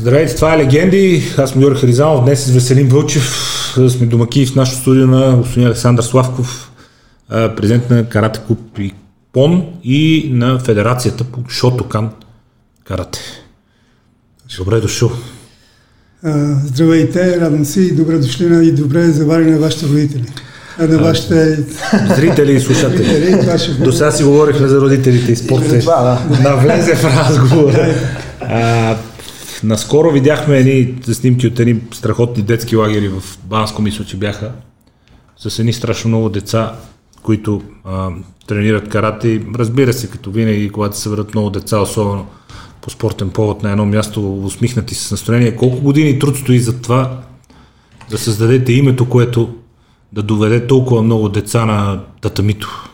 Здравейте, това е Легенди. Аз съм Юрий Харизанов. Днес с Веселин Вълчев сме домаки в нашото студио на господин Александър Славков, президент на Карате Клуб и ПОН и на Федерацията по Шотокан Карате. Добре дошъл. Здравейте, радвам се и добре дошли на и добре завари на вашите родители. А на вашите... Зрители и слушатели. До сега си говорихме за родителите и спорта. Да. Навлезе в разговор. Наскоро видяхме едни снимки от едни страхотни детски лагери в Банско, мисля, че бяха, с едни страшно много деца, които а, тренират карате. Разбира се, като винаги, когато се върнат много деца, особено по спортен повод на едно място, усмихнати с настроение. Колко години труд стои за това да създадете името, което да доведе толкова много деца на татамито?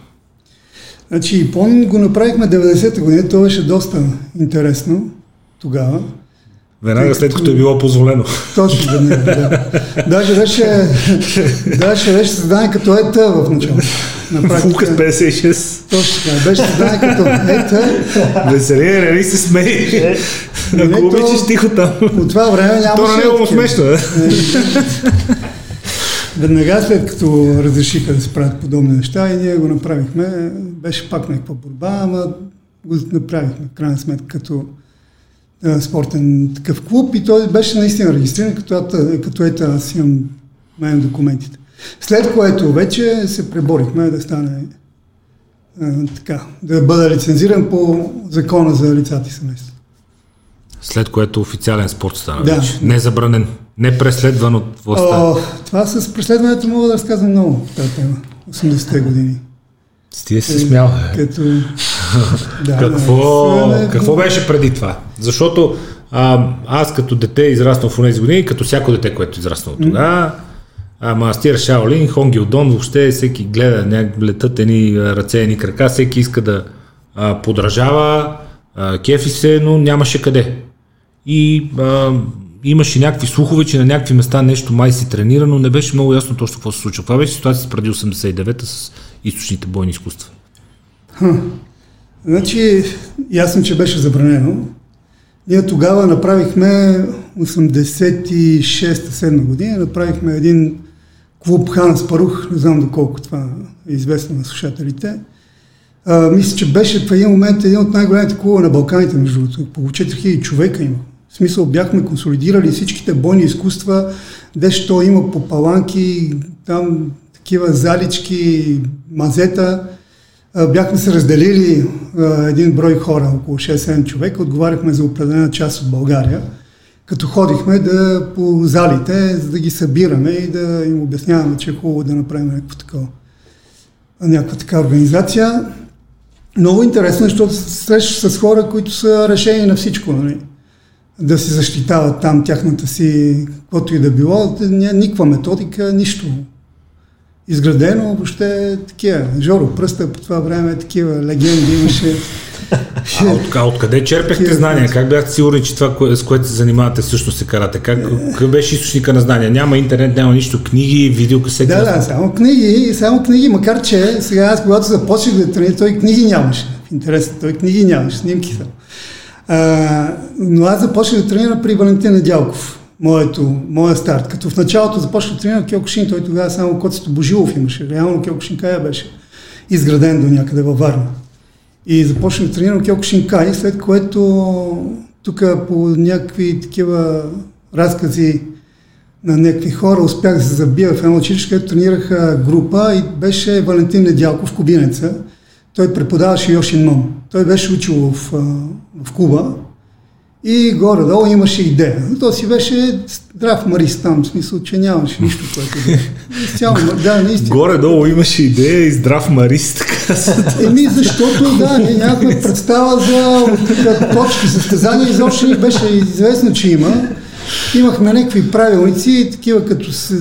Значи, пон го направихме 90-та година, това беше доста интересно тогава. Веднага след като е било позволено. Точно, да, да. Даже беше, даже беше създаден като ета в началото. Фукас 56. Точно така. Беше създаден като ета. Веселие, нали се смееш? Ако обичаш тихо там. По това време нямаше... То на него му смешно, да? Веднага след като разрешиха да се правят подобни неща и ние го направихме, беше пак някаква борба, ама го направихме, крайна сметка, като спортен такъв клуб и той беше наистина регистриран, като, като ето аз имам мен документите. След което вече се преборихме да стане а, така, да бъде лицензиран по закона за лицата и семейства. След което официален спорт стана да. вече. Не забранен, не преследван от властта. О, това с преследването мога да разказвам много тази тема. 80-те години. С тия се смял. Като... да, какво, да, какво беше преди това? Защото а, аз като дете израснал в тези години, като всяко дете, което е израснало тогава, Манастир Шаолин, Хонги Одон, въобще всеки гледа, летат едни ръце, едни крака, всеки иска да а, подражава, а, кефи се, но нямаше къде. И а, имаше някакви слухове, че на някакви места нещо май си тренира, но не беше много ясно точно какво се случва. Това беше ситуация преди 89-та с източните бойни изкуства. Хм. Значи, ясно, че беше забранено. Ние тогава направихме 86-7 година, направихме един клуб Хан Спарух, не знам доколко това е известно на слушателите. А, мисля, че беше в един момент един от най-големите клуба на Балканите, между другото. По 4000 човека има. В смисъл бяхме консолидирали всичките бойни изкуства, дещо има по паланки, там такива залички, мазета. Бяхме се разделили един брой хора, около 6-7 човека, отговаряхме за определена част от България, като ходихме да, по залите, за да ги събираме и да им обясняваме, че е хубаво да направим някаква такова, някаква така организация. Много интересно, защото се срещаш с хора, които са решени на всичко. Нали? Да си защитават там тяхната си, каквото и да било. Никаква методика, нищо изградено, въобще такива. Жоро Пръста по това време такива легенди имаше. А от, откъде черпехте знания? Как бяхте сигурни, че това, с което се занимавате, всъщност се карате? Как, как беше източника на знания? Няма интернет, няма нищо, книги, видеокасети? Да, да, само книги, само книги, макар че сега аз, когато започнах да тренирам, той книги нямаше. Интересно, той книги нямаше, снимки са. А, но аз започнах да тренирам при Валентин Недялков моето, моя старт. Като в началото започна да тренира Киокушин, той тогава само Коцето Божилов имаше. Реално Киокушин Кая беше изграден до някъде във Варна. И започнах да тренирам Киокушин Кай, след което тук по някакви такива разкази на някакви хора успях да се забия в едно училище, където тренираха група и беше Валентин Недялков, кубинеца. Той преподаваше Йошин Мон. Той беше учил в, в Куба и горе-долу имаше идея. Но то си беше здрав марист там, в смисъл, че нямаше нищо, което да... Изцяло, да, наистина. Горе-долу имаше идея и здрав марист, така Еми, защото, да, нямахме представа за точки състезания, изобщо ни беше известно, че има. Имахме някакви правилници, такива като се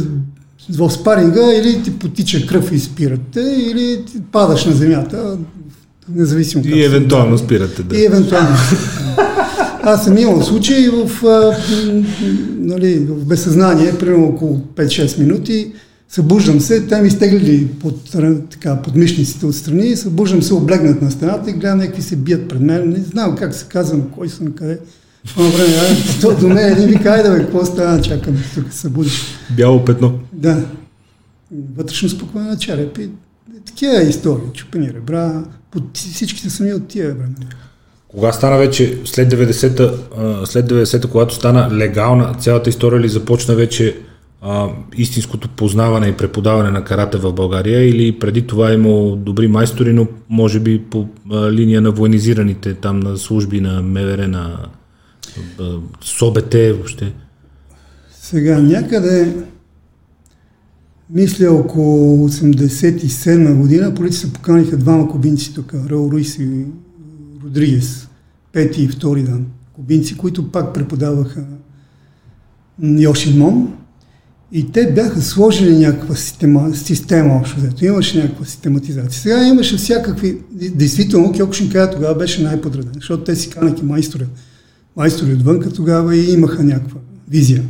в спаринга или ти потича кръв и спирате, или ти падаш на земята, независимо как. И евентуално спирате, да. И евентуално. Аз съм имал случаи в, а, нали, в безсъзнание, примерно около 5-6 минути, събуждам се, те ми стеглили под, така, под мишниците отстрани, събуждам се облегнат на стената и гледам някакви се бият пред мен, не знам как се казвам, кой съм, къде. Това време, а, то до мен един вика, да бе, какво става, чакам, тук се будиш. Бяло петно. Да. Вътрешно спокойно на череп такива истории, чупени ребра, под всичките сами от тия време. Кога стана вече, след 90-та, след 90-та, когато стана легална цялата история ли започна вече а, истинското познаване и преподаване на карате в България или преди това е имало добри майстори, но може би по а, линия на военизираните там на служби на МВР, на а, СОБТ въобще? Сега някъде мисля около 87 година полиция поканиха двама кубинци тук, Рао Руис и Родригес, пети и втори дан. Кубинци, които пак преподаваха Йошимон. И те бяха сложили някаква система, система общо взето. Имаше някаква систематизация. Сега имаше всякакви... Действително, Кьокушинкая тогава беше най-подреден, защото те си канаки майстори, майстори отвънка тогава и имаха някаква визия.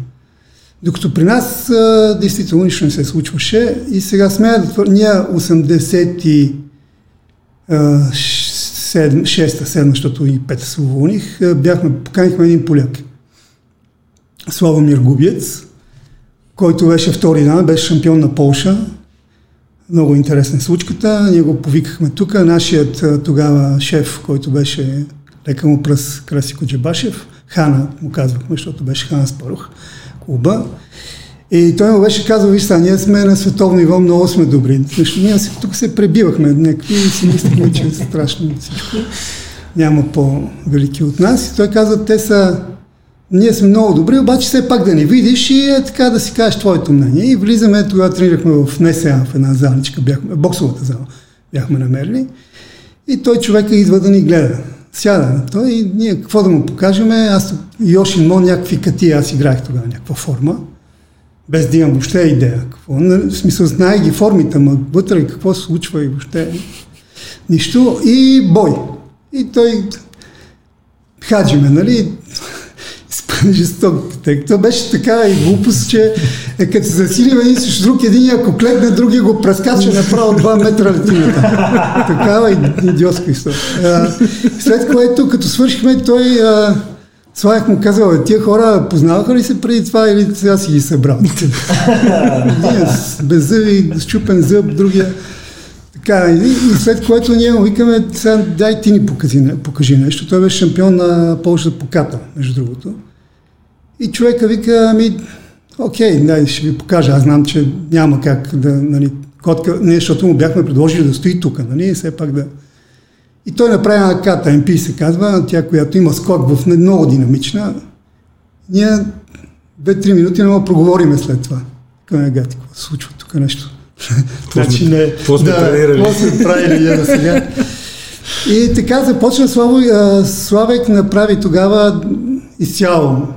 Докато при нас действително нищо не се случваше и сега смея да твърдя, ние 86 7 защото и 5 се уволних, бяхме, поканихме един поляк. Славомир Губец, който беше втори дан, беше шампион на Полша. Много интересна случката. Ние го повикахме тук. Нашият тогава шеф, който беше лека му пръс Красико Джебашев, Хана му казвахме, защото беше Хана Спарух клуба. И той му беше казал, виж са, ние сме на световно ниво, много сме добри. Нещо, ние тук се пребивахме някакви и си мислихме, че е страшно всичко. Няма по-велики от нас. И той каза, те са ние сме много добри, обаче все пак да не видиш и е така да си кажеш твоето мнение. И влизаме, тогава тренирахме в НСА, в една залничка, бяхме, боксовата зала бяхме намерили. И той човека идва да ни гледа сяда той и ние какво да му покажем, аз Йошин Мон някакви кати, аз играех тогава някаква форма, без да имам въобще идея. Какво, в смисъл, знае ги формите, ма вътре какво се случва и въобще нищо. И бой. И той хаджиме, нали, жесток. Като беше така и глупост, че е, като се засилим един срещу друг, един ако клетне, другия го прескача направо 2 метра летината. Такава идиотска история. След което, като свършихме, той Славик му казал, тия хора познаваха ли се преди това или сега си ги събрал? Ние без зъби, щупен зъб, другия. Така, и, и след което ние му викаме, сега дай ти ни покажи, покажи нещо. Той беше шампион на Польша по ката, между другото. И човека вика, ами, окей, дай, ще ви покажа. Аз знам, че няма как да, нали, котка, не, защото му бяхме предложили да стои тук, нали, все пак да... И той направи една ката, MP се казва, тя, която има скок в много динамична. Ние две-три минути не мога проговориме след това. Към гати, какво се случва тук нещо? значи не. Какво сме да? Какво сме правили да сега? И така започна Славо, Славек направи тогава изцяло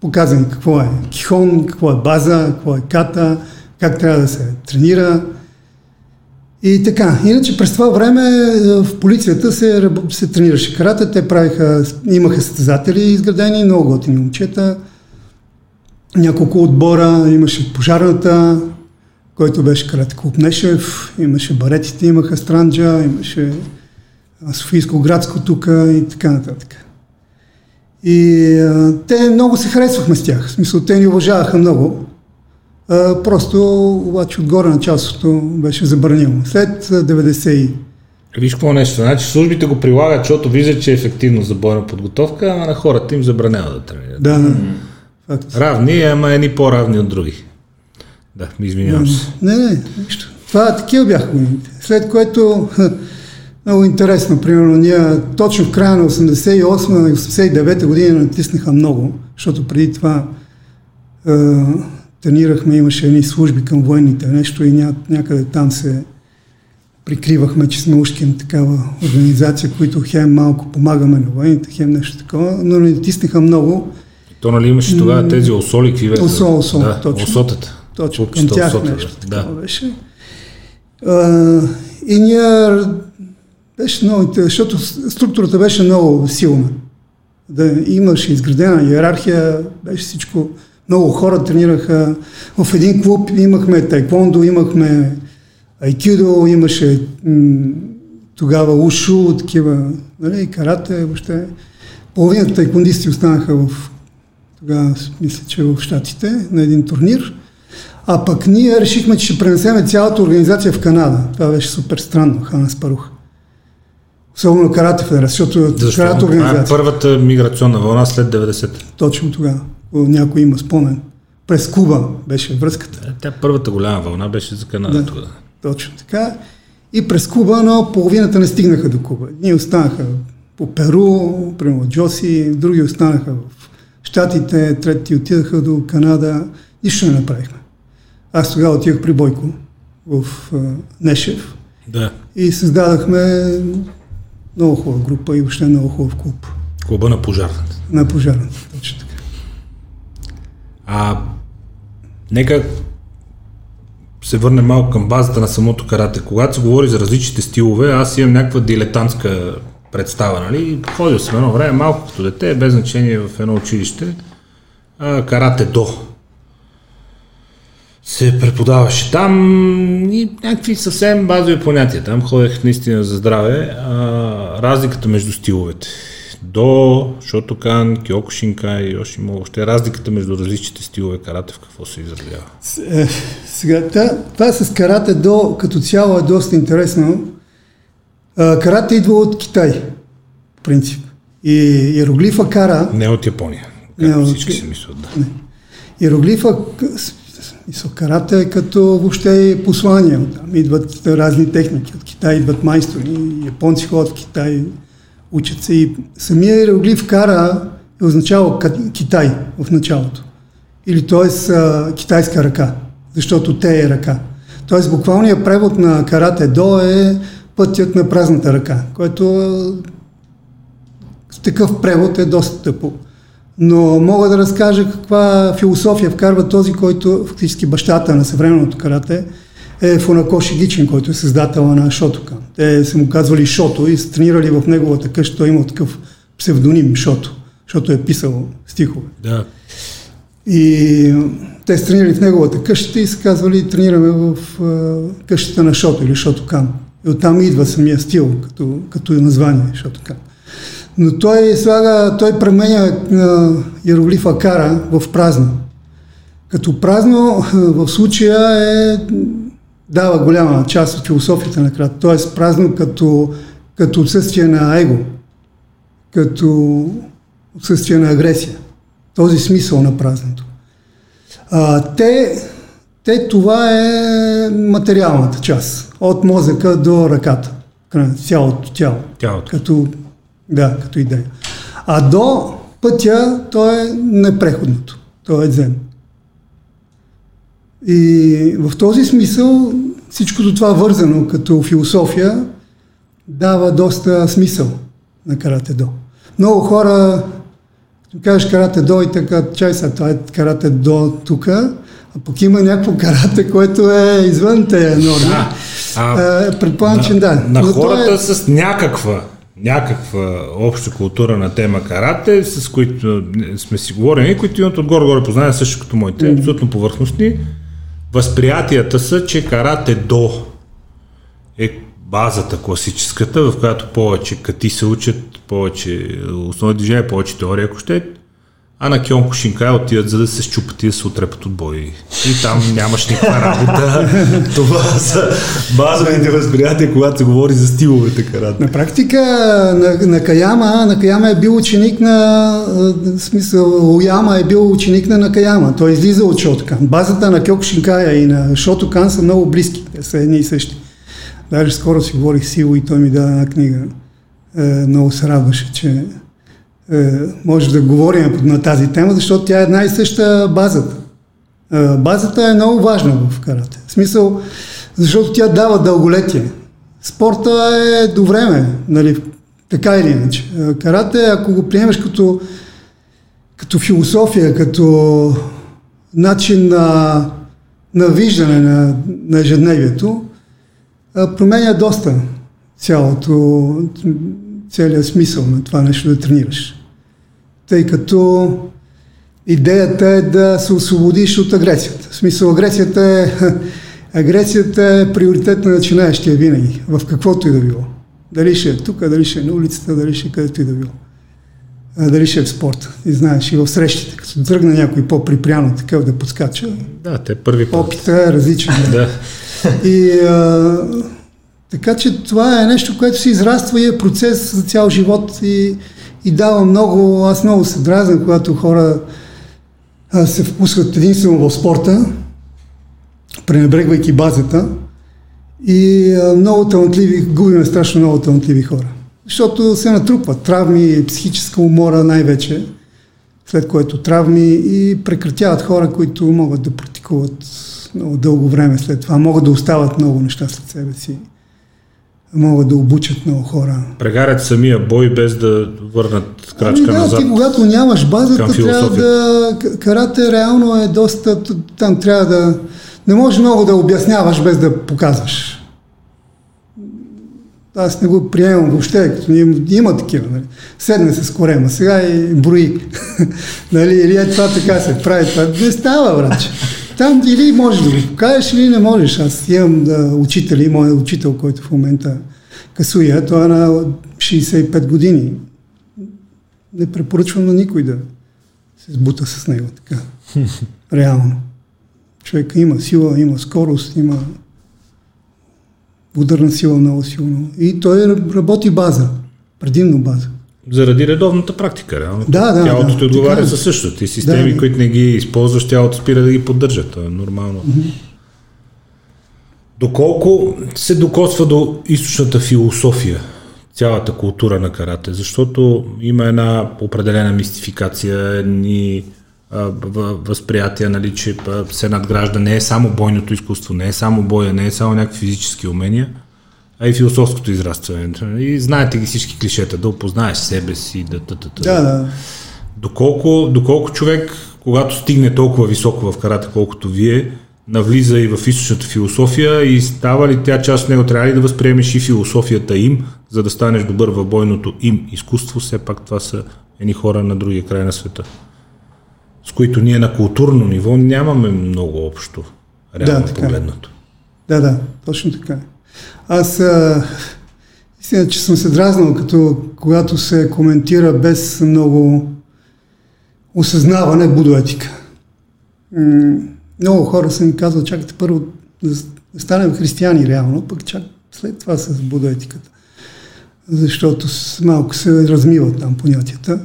показани какво е кихон, какво е база, какво е ката, как трябва да се тренира. И така, иначе през това време е, в полицията се, се тренираше карата, те правиха, имаха състезатели изградени, много готини момчета, няколко отбора, имаше пожарната, който беше карате клуб имаше баретите, имаха Странджа, имаше Софийско градско тук и така нататък. И а, те много се харесвахме с тях. В смисъл, те ни уважаваха много. А, просто обаче отгоре началството беше забранено. След 90 Виж какво нещо, значи службите го прилагат, защото виждат, че е ефективно за бойна подготовка, ама на хората им забранява да тренират. Да, да. Факт. Равни, ама едни по-равни от други. Да, ми извинявам се. Не, не, нищо. Това такива бяха годините. След което много интересно, примерно, ние точно в края на 88 и 89 година натиснаха много, защото преди това е, тренирахме, имаше едни служби към военните, нещо и ня, някъде там се прикривахме, че сме ушки на такава организация, които хем малко помагаме на военните, хем нещо такова, но натиснаха много. То нали имаше тогава тези осоли, какви беше? Осол, осол, да, точно. Осотата. Точно, към тях осота, нещо да. такова беше. А, и ние беше много защото структурата беше много силна. Да имаше изградена иерархия, беше всичко. Много хора тренираха. В един клуб имахме тайквондо, имахме айкидо, имаше м- тогава ушу, такива, нали, карате, въобще. половината тайкондисти останаха в тогава мисля, че в Штатите на един турнир. А пък ние решихме, че ще пренесеме цялата организация в Канада. Това беше супер странно, Хана Спарух. Особено Карате Федерация, защото Защо? Карате организация. А, първата миграционна вълна след 90-та. Точно тогава. Някой има спомен. През Куба беше връзката. Е, тя първата голяма вълна беше за Канада Да. тогава. Точно така. И през Куба, но половината не стигнаха до Куба. Ние останаха по Перу, примерно Джоси, други останаха в Штатите, трети отидаха до Канада. Нищо не направихме. Аз тогава отидах при Бойко в а, Нешев Да. и създадахме много хубава група и въобще много хубав клуб Клуба на пожарната. на пожарната. Точно. А нека се върнем малко към базата на самото карате. Когато се говори за различните стилове, аз имам някаква дилетантска представа, нали? Ходил съм едно време малко като дете, без значение в едно училище, а, карате до. Се преподаваше там и някакви съвсем базови понятия. Там ходех наистина за здраве. А, разликата между стиловете. До, Шотокан, Киокушинкай, Йошимо, въобще разликата между различните стилове карате в какво се изразява. Е, Сега, та, това с карате до като цяло е доста интересно. А, карате идва от Китай, в принцип. И иероглифа кара, Не от Япония, Не както от- всички си мислят. Да. иероглифа, к- с- с- мисъл, карате е като въобще и послания. Там идват разни техники. От Китай идват майстори, японци ходят в Китай, учат се. И самия иероглиф кара е означава Китай в началото. Или т.е. китайска ръка, защото те е ръка. Т.е. буквалният превод на карате до е пътят на празната ръка, което с такъв превод е доста тъпо. Но мога да разкажа каква философия вкарва този, който фактически бащата на съвременното карате е Фунакоши Гичин, който е създател на Шотокан. Те са му казвали Шото и са тренирали в неговата къща. Той има такъв псевдоним Шото, защото е писал стихове. да. И те са тренирали в неговата къща и са казвали, тренираме в а, къщата на Шото или Шотокан. И оттам идва самия стил, като, като название Шотокан. Но той слага, той променя а, иероглифа кара в празно. Като празно в случая е дава голяма част от философията на крат. Т.е. празно като, като отсъствие на его, като отсъствие на агресия. Този смисъл на празното. А, те, те, това е материалната част. От мозъка до ръката. Цялото тяло. Тялото. Като, да, като идея. А до пътя, то е непреходното. То е дзен. И в този смисъл всичкото това вързано като философия дава доста смисъл на карате до. Много хора, като кажеш карате до и така, чай са, това е карате до тук, а пък има някакво карате, което е извън тези норми. Е, Предполагам, че да. На то хората е- с някаква някаква обща култура на тема карате, с които сме си говорени, които имат отгоре-горе познания също като моите, абсолютно повърхностни. Възприятията са, че карате до е базата класическата, в която повече кати се учат, повече основни движения, повече теория, ако ще. А на Кьонко Шинкай отиват, за да се щупат и да се отрепат от бой. И там нямаш никаква работа. Това са базовите възприятия, когато се говори за стиловете карате. На практика на, на Каяма, на Каяма е бил ученик на, а, в смисъл, Ояма е бил ученик на Накаяма. Той излиза от Шотокан. Базата на Кьокушинкая и на Шотокан са много близки. Те са едни и същи. Даже скоро си говорих с Иво и той ми даде една книга. Е, много се радваше, че е, може да говорим на тази тема, защото тя е една и съща базата. Е, базата е много важна в карате. В смисъл, защото тя дава дълголетие. Спорта е до време, нали, така или иначе. Е, Карате, ако го приемеш като, като философия, като начин на, на виждане на, на ежедневието, е, променя доста цялото, целият смисъл на това нещо да тренираш. Тъй като идеята е да се освободиш от агресията. В смисъл агресията е, агресията е приоритет на начинаещия винаги, в каквото и да било. Дали ще е тук, дали ще е на улицата, дали ще е където и да било. а, дали ще е в спорта. И знаеш, и в срещите, като тръгна някой по-припряно такъв да подскача. Да, те първи път. Опита е различен. да. И а, така че това е нещо, което се израства и е процес за цял живот и, и дава много, аз много се дразня, когато хора а, се впускат единствено в спорта, пренебрегвайки базата и а, много талантливи, губиме страшно много талантливи хора. Защото се натрупват травми, психическа умора най-вече, след което травми и прекратяват хора, които могат да практикуват много дълго време след това, могат да остават много неща след себе си могат да обучат много хора. Прегарят самия бой без да върнат крачка ами, да, назад. Ти когато нямаш базата, трябва да... Карате реално е доста... Там трябва да... Не може много да обясняваш без да показваш. Аз не го приемам въобще, като има, има такива. Нали. Седне се с корема, сега и брои. нали, или е това така се прави. Това не става, враче. Там или можеш да го покажеш, или не можеш. Аз имам да, учители, моят учител, който в момента касуя, той е на 65 години. Не препоръчвам на никой да се сбута с него така. Реално. Човек има сила, има скорост, има ударна сила много силно. И той работи база, предимно база. Заради редовната практика, реално. Да, да, тялото да, ти отговаря е. със същото. Ти системи, да, които не ги използваш, тялото спира да ги поддържа. Това е нормално. Mm-hmm. Доколко се докосва до източната философия, цялата култура на карате? Защото има една определена мистификация, ни възприятия, нали, че се надгражда не е само бойното изкуство, не е само боя, не е само някакви физически умения, а и философското израстване. И знаете ги всички клишета, да опознаеш себе си, да, да, да, да. да. Доколко, доколко човек, когато стигне толкова високо в карате, колкото вие, навлиза и в източната философия и става ли тя част от него, трябва ли да възприемеш и философията им, за да станеш добър в бойното им изкуство, все пак това са едни хора на другия край на света, с които ние на културно ниво нямаме много общо, реално да. Е. погледнато. Да, да, точно така. Аз а, истина, че съм се дразнал, като когато се коментира без много осъзнаване будоетика. Много хора са ми казвали, чакайте първо да станем християни реално, пък чак след това с будоетиката. Защото малко се размиват там понятията.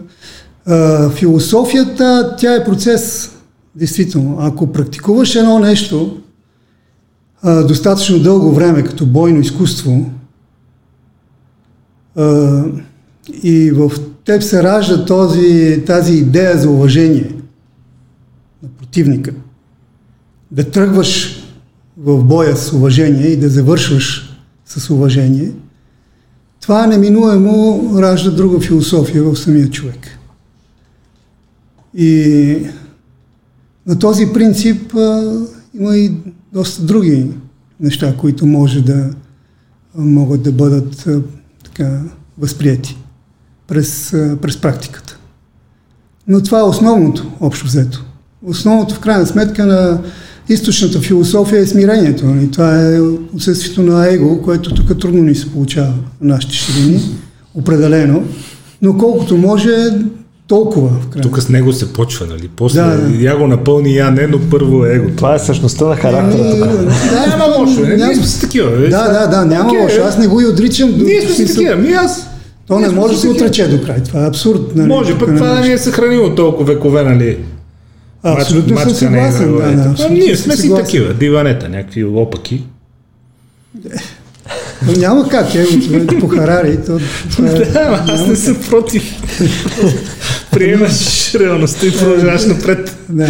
А, философията, тя е процес, действително. Ако практикуваш едно нещо достатъчно дълго време, като бойно изкуство, а, и в теб се ражда този, тази идея за уважение на противника – да тръгваш в боя с уважение и да завършваш с уважение, това неминуемо ражда друга философия в самия човек. И на този принцип има и доста други неща, които може да могат да бъдат така възприяти през, през практиката. Но това е основното, общо взето. Основното в крайна сметка на източната философия е смирението. И това е отсъствието на его, което тук трудно ни се получава в нашите ширини, определено. Но колкото може, толкова. В Тук с него се почва, нали? После да, да. я го напълни, я не, но първо е его. Това е същността на характера. Е, да, да, няма лошо, не, ние сме такива. Да, да, да, няма okay. лошо. Аз не го и отричам. Ние сме си такива, ми аз. То не може да се отрече до край. Това е абсурд. Нали? Може, пък това да ни е съхранило толкова векове, нали? Абсолютно съм съгласен. Да, да, а, ние сме си такива, диванета, някакви лопаки. Но няма как, е, по Харари. То, това е, да, аз не съм против. Приемаш реалността и продължаваш напред. Да,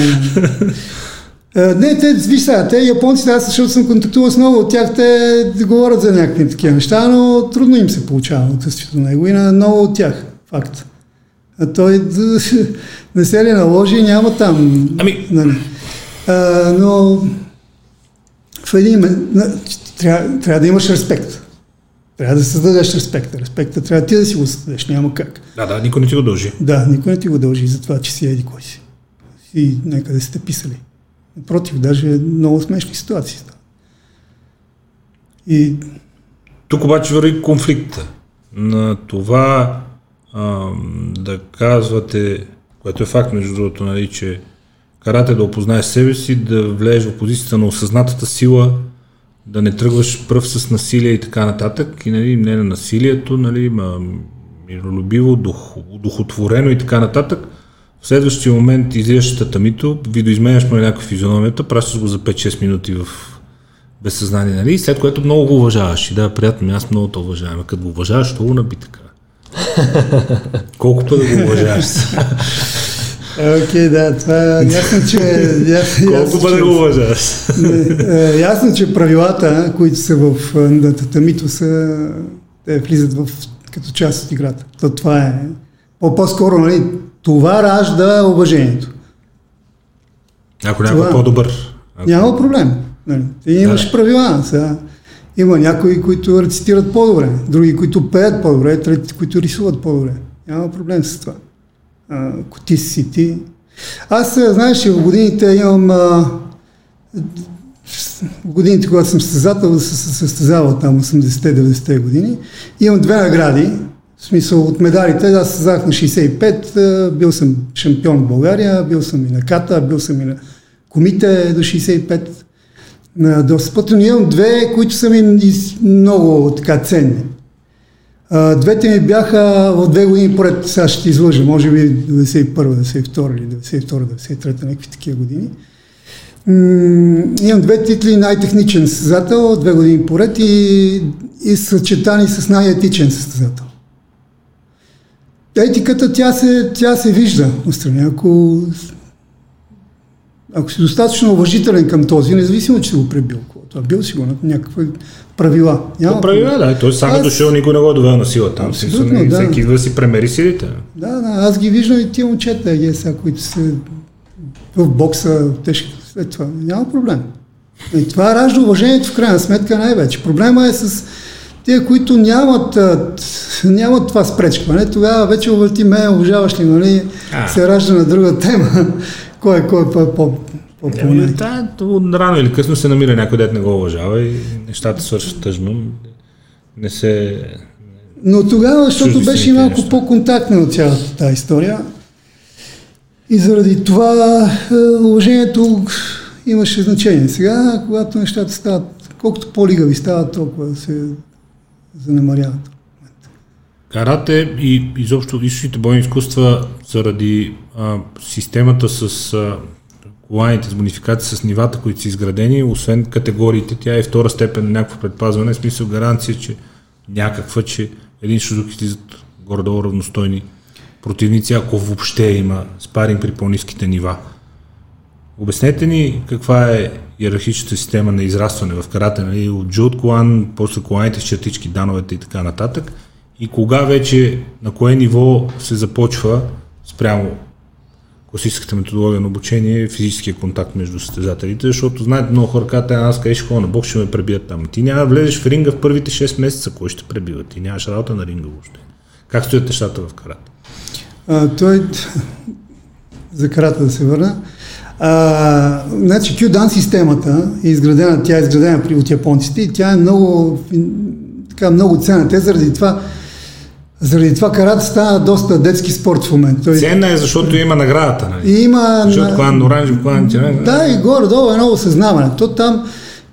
да. не, те, виж сега, те японците, аз защото съм контактувал с много от тях, те говорят за някакви такива неща, но трудно им се получава отсъствието на него и на много от тях. Факт. А той не се ли наложи, няма там. Ами... Нали. А, но в един трябва, трябва да имаш респект. Трябва да създадеш респекта. Респекта трябва ти да си го създадеш, няма как. Да, да, никой не ти го дължи. Да, никой не ти го дължи за това, че си еди кой си. И някъде сте писали. Напротив, даже много смешни ситуации стават. И... Тук обаче върви конфликта на това а, да казвате, което е факт между другото, нали, че карате да опознаеш себе си, да влезеш в позицията на осъзнатата сила, да не тръгваш пръв с насилие и така нататък, и нали, не на насилието, нали, ма, миролюбиво, дух, духотворено и така нататък. В следващия момент излизаш татамито, видоизменяш му някаква физиономията, пращаш го за 5-6 минути в безсъзнание, нали? След което много го уважаваш. И да, приятно, аз много те уважавам. Като го уважаваш, то го наби така. Колко път да го уважаваш? Окей, okay, да, това е ясно, че... Ясно, Колко път да го уважаваш? Е, ясно, че правилата, които са в на татамито, са, те влизат в, като част от играта. То това е... По-скоро, нали, това ражда уважението. Ако някой е по-добър. Ако... Няма проблем. Нали. Ти имаш да. правила. Сега. Има някои, които рецитират по-добре, други, които пеят по-добре, трети, които рисуват по-добре. Няма проблем с това. Ако ти си ти. Аз, знаеш, в годините имам... А, в годините, когато съм състезател, се състезавал там 80-90 години, имам две награди. В смисъл от медалите, аз създах на 65, бил съм шампион в България, бил съм и на ката, бил съм и на комите до 65 на доста пъти, но имам две, които са ми много така ценни. Двете ми бяха в две години поред, сега ще ти излъжа, може би 91 92 или 92-93, някакви такива години. Имам две титли най-техничен състезател, две години поред и, и съчетани с най-етичен състезател. Етиката, тя се, тя се вижда отстрани. Ако ако си достатъчно уважителен към този, независимо, че си го пребил, това бил си го на някакви правила. Няма То правила, да. Той сам е аз... дошъл, никой не го е довел на сила там. Абсолютно, да. Всеки да си премери силите. Да, да, аз ги виждам и тия момчета, е, сега, които са в бокса, тежки след това. Няма проблем. И това ражда уважението в крайна сметка най-вече. Проблема е с тия, които нямат, нямат това спречкване, тогава вече увърти ме, уважаваш ли, нали, се ражда на друга тема. Кой, е, кой е по, по, по да, рано или късно се намира някой, дет не го уважава и нещата свършват тъжно. Не се... Но тогава, защото беше малко по-контактна от цялата тази история, и заради това е, уважението имаше значение. Сега, когато нещата стават, колкото по-лигави стават, толкова се занемаряват. Карате и изобщо източните бойни изкуства заради а, системата с а, коланите с модификации с нивата, които са изградени, освен категориите, тя е втора степен на някакво предпазване, в смисъл гаранция, че някаква, че един Шузуки излизат горе-долу равностойни противници, ако въобще има спаринг при по-низките нива. Обяснете ни каква е иерархичната система на израстване в карате, нали? от джуд колан, после коланите с чертички, дановете и така нататък – и кога вече, на кое ниво се започва спрямо класическата методология на обучение, физическия контакт между състезателите, защото знаете много хора казват, аз къде ще ходя на бокс, ще ме пребият там. Ти няма да влезеш в ринга в първите 6 месеца, кой ще пребива? Ти нямаш работа на ринга въобще. Как стоят нещата в карата? А, той, за карата да се върна, а, значи Q-Dan системата е изградена, тя е изградена от японците и тя е много, така, много ценна. Те заради това заради това карата става доста детски спорт в момента. Той... Ценна е, защото има наградата. Нали? И има... Защото клан оранжев, клан червен. Да, и горе-долу е много осъзнаване. То там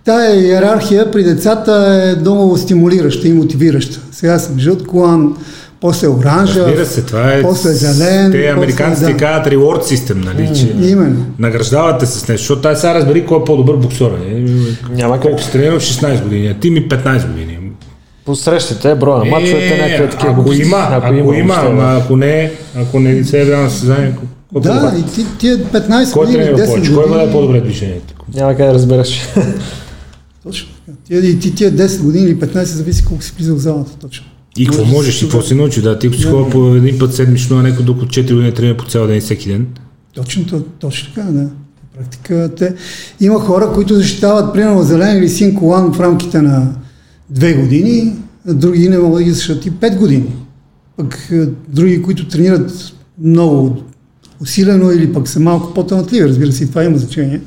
тая иерархия при децата е много стимулираща и мотивираща. Сега съм жълт клан, после оранжа, Разбира се, това е после зелен. Те американците да. казват reward system, нали? Че Именно. Награждавате се с нещо, защото тази сега разбери кой е по-добър боксер. Няма колко ще тренирам в 16 години, а ти ми 15 години. По срещите, броя на мачовете, е, някакви такива. Ако има, ако, ако има, има ама ако не, ако не се явява на състезание, да, и ти, тия 15 Кой години, 10 години... Кой бъде по-добре движението? Няма как да разбереш. Точно. Тия, и ти тия 10 години или 15 зависи колко си влизал в залата точно. И какво можеш, и какво си научи, да. Ти си ходил по един път седмично, а някой докато 4 години тренира по цял ден всеки ден. Точно, точно така, да. Практика, те... Има хора, които защитават, примерно, зелен или син колан в рамките на две години, други не могат да ги защитат и пет години. Пък други, които тренират много усилено или пък са малко по-талантливи, разбира се, и това има значение,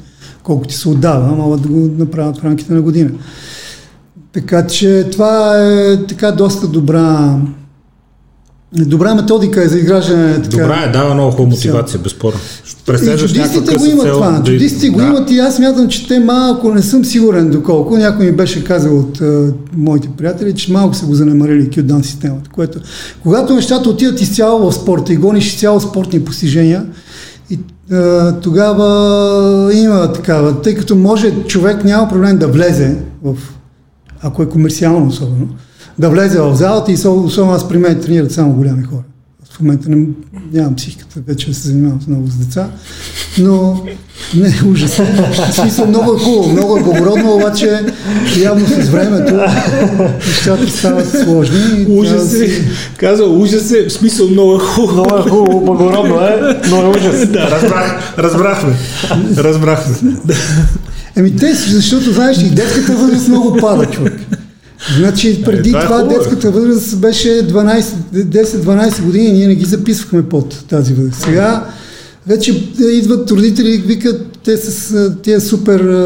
колко ти се отдава, могат да го направят в рамките на година. Така че това е така доста добра Добра методика е за изграждане. Така, Добра е, дава много хубава мотивация, безспорно. И чудистите го имат това. Чудистите го имат и аз смятам, че те малко, не съм сигурен доколко. Някой ми беше казал от а, моите приятели, че малко са го занемарили Q-Дан системата. Което, когато нещата отиват изцяло в спорта и гониш изцяло спортни постижения, и а, тогава има такава, тъй като може човек няма проблем да влезе в, ако е комерциално особено, да влезе в залата и особено аз при мен тренират само голями хора. В момента не, нямам психиката вече се занимавам много с деца, но не, ужас. Смисъл много е хубаво, много е благородно, обаче явно с времето нещата стават сложни. Ужас е, си... каза ужас е, в смисъл много е хубаво. Много е хубаво, благородно е, но е ужас. Да, разбрах, разбрахме. Разбрахме. Еми те, защото знаеш, и детската възраст много пада човек. Значи преди е, това, това е детската възраст беше 10-12 години, ние не ги записвахме под тази възраст. Сега вече идват родители, викат, те с тия супер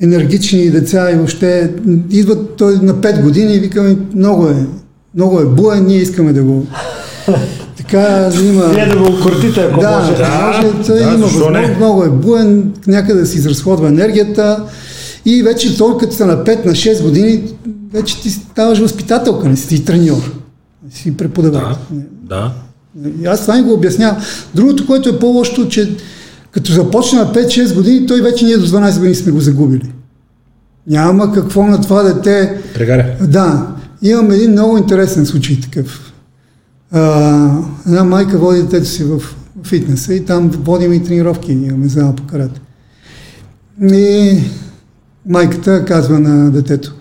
енергични деца и въобще идват той на 5 години и викаме, много е, много е буен, ние искаме да го така има... Вие да го кортите, ако да, може. Да, може, той да, има възможност, много е буен, някъде да си изразходва енергията и вече той като са на 5, на 6 години, вече ти ставаш възпитателка, не си треньор, не си преподавател. Да, да. И аз това не го обяснявам. Другото, което е по-лошо, че като започне на 5-6 години, той вече ние до 12 години сме го загубили. Няма какво на това дете... Прегаря. Да. Имам един много интересен случай такъв. А, една майка води детето си в фитнеса и там водим и тренировки, имаме зала по карате. И майката казва на детето,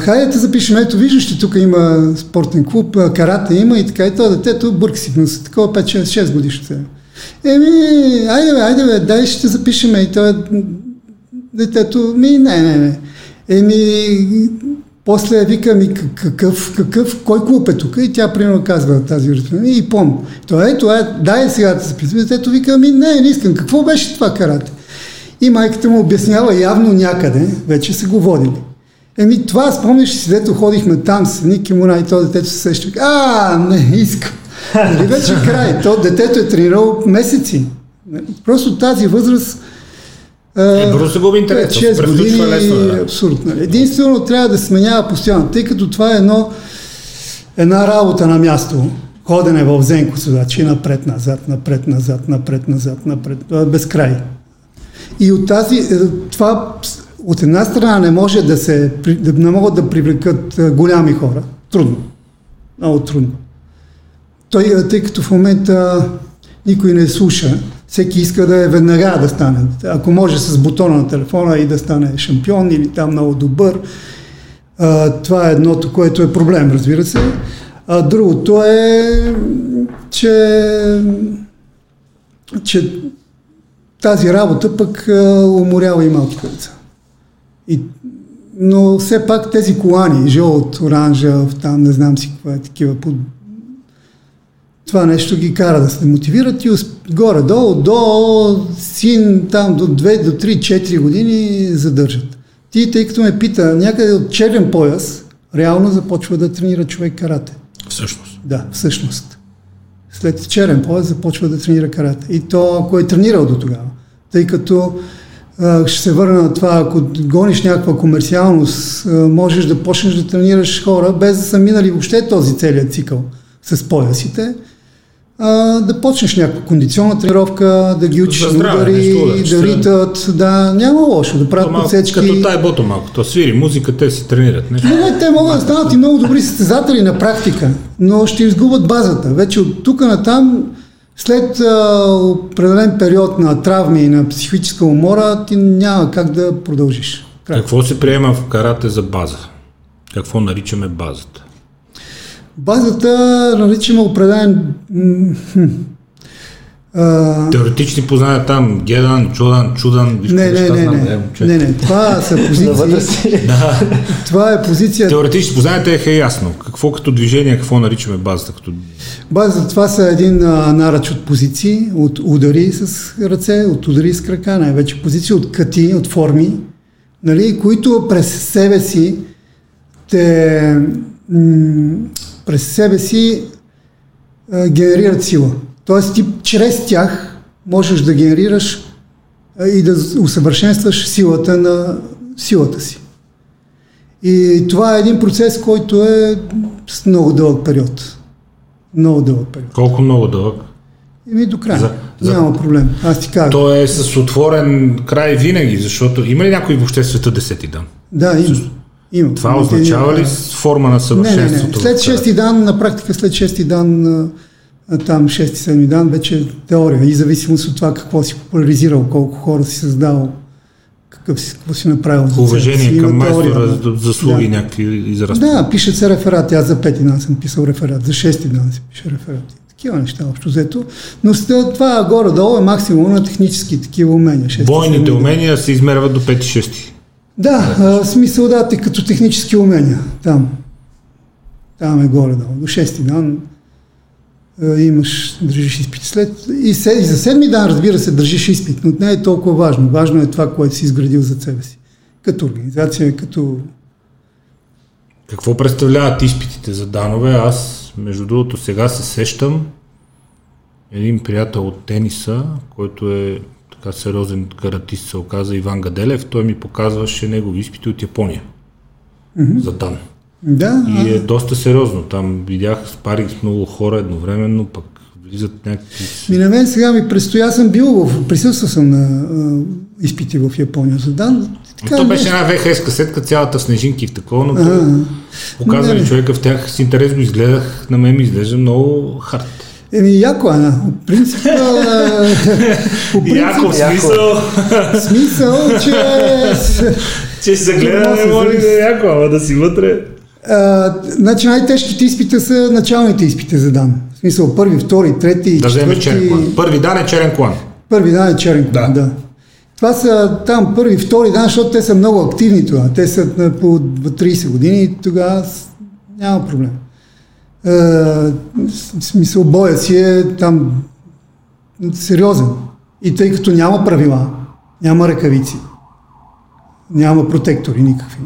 хайде да запишем, ето виждаш, тук има спортен клуб, карате има и така, и това детето бърка си в такова 5-6 годишно. Еми, айде бе, айде бе, дай ще запишем и това детето, ми, не, не, не. Еми, после вика ми какъв, какъв, кой клуб е тук? И тя примерно казва тази връзка. И пом. Това е, това е, дай сега да се записваме. Детето вика, ми не, не искам. Какво беше това карате? И майката му обяснява явно някъде, вече са го водили. Еми това, спомняш си, дето ходихме там с едни кимона и то детето се сеща. А, не, искам. Нали вече край. То детето е тренирало месеци. Просто тази възраст е, се губи интерес. 6 години лесно, да. абсурд. Нали? Единствено трябва да сменява постоянно, тъй като това е едно, една работа на място. Ходене в зенко че напред, назад, напред, назад, напред, назад, напред, без край. И от тази, е, това от една страна не може да се, не могат да привлекат е, голями хора. Трудно. Много трудно. Той, е, тъй като в момента никой не слуша, всеки иска да е веднага да стане. Ако може с бутона на телефона и да стане шампион или там много добър. Това е едното, което е проблем, разбира се. А другото е, че, че тази работа пък уморява и малките деца. И, но все пак тези колани, жълт, оранжев, там не знам си какво е такива, под... това нещо ги кара да се мотивират и горе-долу до син там до 2, до 3, 4 години задържат. Ти, тъй като ме пита, някъде от черен пояс, реално започва да тренира човек карате. Всъщност. Да, всъщност. След черен пояс започва да тренира карате. И то, ако е тренирал до тогава. Тъй като ще се върна на това, ако гониш някаква комерциалност, можеш да почнеш да тренираш хора, без да са минали въобще този целият цикъл с поясите, да почнеш някаква кондиционна тренировка, да ги учиш на удари, да, ритат, да, няма лошо, да правят малко, подсечки. Като тай бото малко, то свири музика, те си тренират. Не, не, те могат да станат и много добри състезатели на практика, но ще изгубят базата. Вече от тук на там след а, определен период на травми и на психическа умора, ти няма как да продължиш. Край. Какво се приема в карате за база? Какво наричаме базата? Базата наричаме определен а... Теоретични познания там, Гедан, Чудан, Чудан, виж не, не, не, не, не, не, това са позиции. да. това е позиция. Теоретични познания е ясно. Какво като движение, какво наричаме базата? Като... Базата това са един а, наръч от позиции, от удари с ръце, от удари с крака, най-вече позиции от кати, от форми, нали, които през себе си те м- през себе си а, генерират сила. Тоест ти чрез тях можеш да генерираш а, и да усъвършенстваш силата на силата си. И това е един процес, който е с много дълъг период. Много дълъг период. Колко много дълъг? Еми до края. За- за- Няма проблем. Аз ти кажа. То е с отворен край винаги, защото има ли някой въобще света десети дан? Да, има. Има. Това означава ли форма на Не, не, съвършенството? не. След в края? шести дан, на практика след шести дан, там шести, седми дан, вече теория и зависимост от това какво си популяризирал, колко хора си създал, какъв си, какво си направил. си. Уважение към майстора, да. за заслуги Да. някакви израства. Да, пишат се реферати. Аз за пети дан съм писал реферат, за шести дан си пише реферати. Такива неща общо взето. Но това горе-долу е максимум на технически такива умения. шести, Бойните седми дан. умения се измерват до 5-6. Да, а, смисъл да, те като технически умения. Там. Там е горе-долу. До шести дан а, имаш, държиш изпит. След, и, се, и за седми дан, разбира се, държиш изпит, но не е толкова важно. Важно е това, което си изградил за себе си. Като организация, като... Какво представляват изпитите за данове? Аз, между другото, сега се сещам един приятел от тениса, който е така сериозен каратист, се оказа Иван Гаделев. Той ми показваше негови изпити от Япония за дан. Да, И е доста сериозно. Там видях, спарих с много хора едновременно, пък влизат някакви... Ми на мен сега ми предстои, аз съм бил в, присъствал съм на а, изпити в Япония за дан. Така, то беше една VHS касетка, цялата снежинки в такова, но А, показва не, ли не. човека в тях с интерес го изгледах, на мен ми изглежда много хард. Еми, яко, Ана. По принцип, по принцип Яко, в смисъл, смисъл, че че се гледа не може да е яко, ама да си вътре. а, значи най-тежките изпита са началните изпити за дан. В смисъл първи, втори, трети, Да вземеш черен клан. Първи дан е черен клан. Първи дан е черен клан, Да. да. Това са там първи, втори дан, защото те са много активни тогава. Те са на по 30 години и тогава няма проблем. Е, в смисъл боя си е там сериозен. И тъй като няма правила, няма ръкавици, няма протектори никакви.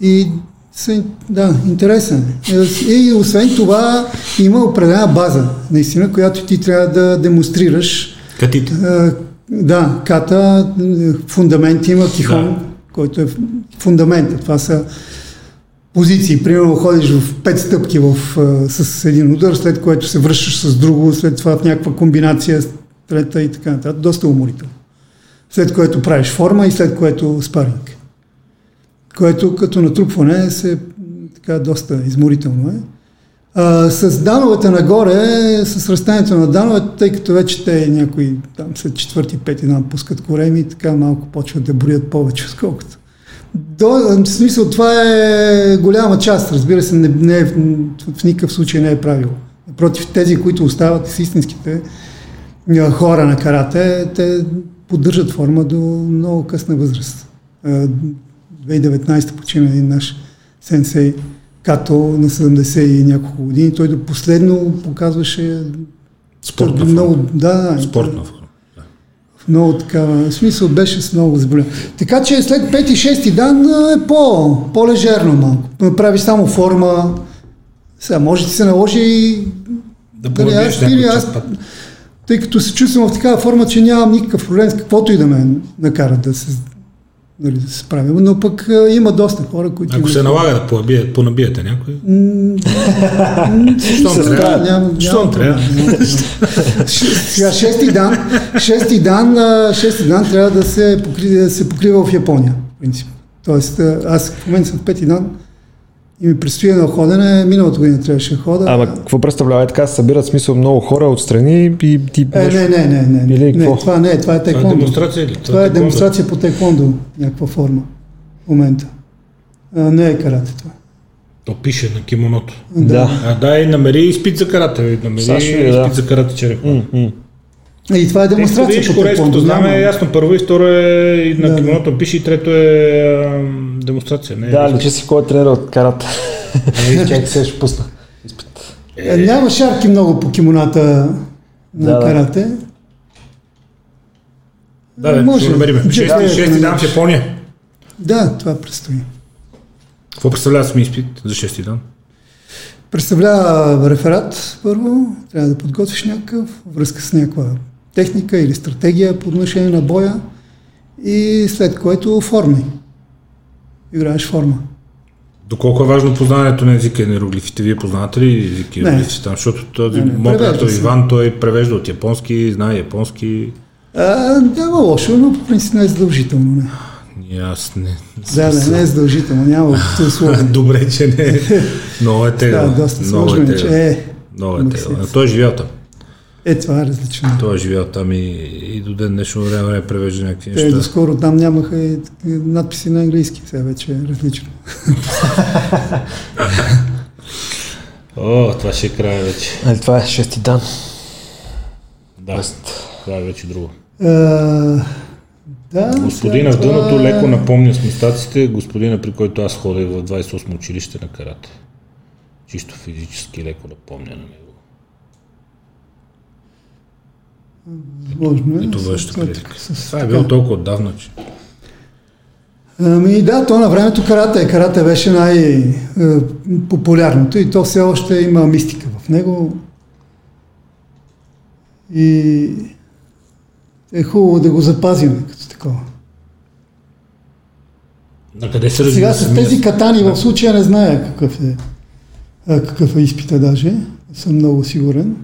И да, интересен. е. И освен това има определена база, наистина, която ти трябва да демонстрираш Катите. е, да, ката, фундамент има кихон, Да. който е фундамент. Това са позиции. Примерно ходиш в пет стъпки в, с един удар, след което се връщаш с друго, след това в някаква комбинация, трета и така нататък. Доста уморително. След което правиш форма и след което спаринг. Което като натрупване се така доста изморително е. А, с дановете нагоре, с разстанието на дановете, тъй като вече те някои там след четвърти, пети дан пускат кореми така малко почват да броят повече, отколкото. До, в смисъл, това е голяма част, разбира се, не, не е, в, никакъв случай не е правило. Напротив, тези, които остават с истинските хора на карате, те поддържат форма до много късна възраст. А, 2019 почина един наш сенсей, като на 70 и няколко години. Той до последно показваше Спортна много, форма. да, Спортна форма. Много такава, в смисъл беше с много заболяване. Така че след 5-6 дан е по, по-лежерно малко. Правиш само форма. Сега може да се наложи и Да Дали, аз, или аз, тъй като се чувствам в такава форма, че нямам никакъв проблем с каквото и да ме накара да се, нали, да се справя. Но пък а, има доста хора, които... Ако се налага да побие- понабиете някой, Щом трябва. Щом трябва. Сега шести дан, шести дан, шести дан трябва да се, покри, да се покрива в Япония, в принцип. Тоест, аз в момента съм пети дан и ми предстои едно ходене. Миналата година трябваше да хода. Ама какво представлява? Е така, се събират смисъл много хора отстрани и ти... Е, не, не, не, не. Или не, какво? това не е, това е това е тайкондо. демонстрация ли? Това е демонстрация по тайкондо, някаква форма в момента. А, не е карате това. То пише на кимоното. Да. А дай, намери изпит за карате. Намери видя, изпит да. за карате. М, м. И това е Демонстрация видиш по корейското тайкондо. знаме, е ясно. Първо и второ е и на Да, кимоното пише и трето е демонстрация. Не, Да, личи си кой е тренер от карата. Е, Чакай се ще пусна. Е, Няма шарки много по кимоната на Да, да. карате. Да, да, Може. ще намерим. Шести, е, шести дан в да. Япония. Да, това предстои. Какво представлява сами изпит за шести дан? представлява реферат първо, трябва да подготвиш някакъв връзка с някаква техника или стратегия по отношение на боя и след което форми. Играеш форма. Доколко е важно познанието на езика и на иероглифите? Вие познавате ли език и иероглифите там? Защото този моят приятел. Иван, той превежда от японски, знае японски. А, няма лошо, но по принцип не е задължително. Не. И аз не... Да, да, не е задължително, няма условия. Добре, че не. Много е Да, тегло. доста Много сложно е е, че тегло. е. Много е тегло. си. Той е живял там. Е, това е различно. Той е живял там и, и до ден днешно време не превежда някакви Те неща. доскоро там нямаха и надписи на английски, сега вече е различно. О, това ще е края вече. Али това е шести дан. Да, това е вече друго. А, да, Господина в това дъното е- леко напомня с мустаците господина, при който аз ходех в 28 училище на карате. Чисто физически леко напомня на него. Възможно е. Ето С- вашата с- с- Това е било толкова отдавна, че... Ами да, то на времето карате. Карате беше най-популярното и то все още има мистика в него. И е хубаво да го запазим като такова. На къде се Сега с тези катани в случая не зная какъв е, какъв е изпита даже. Съм много сигурен.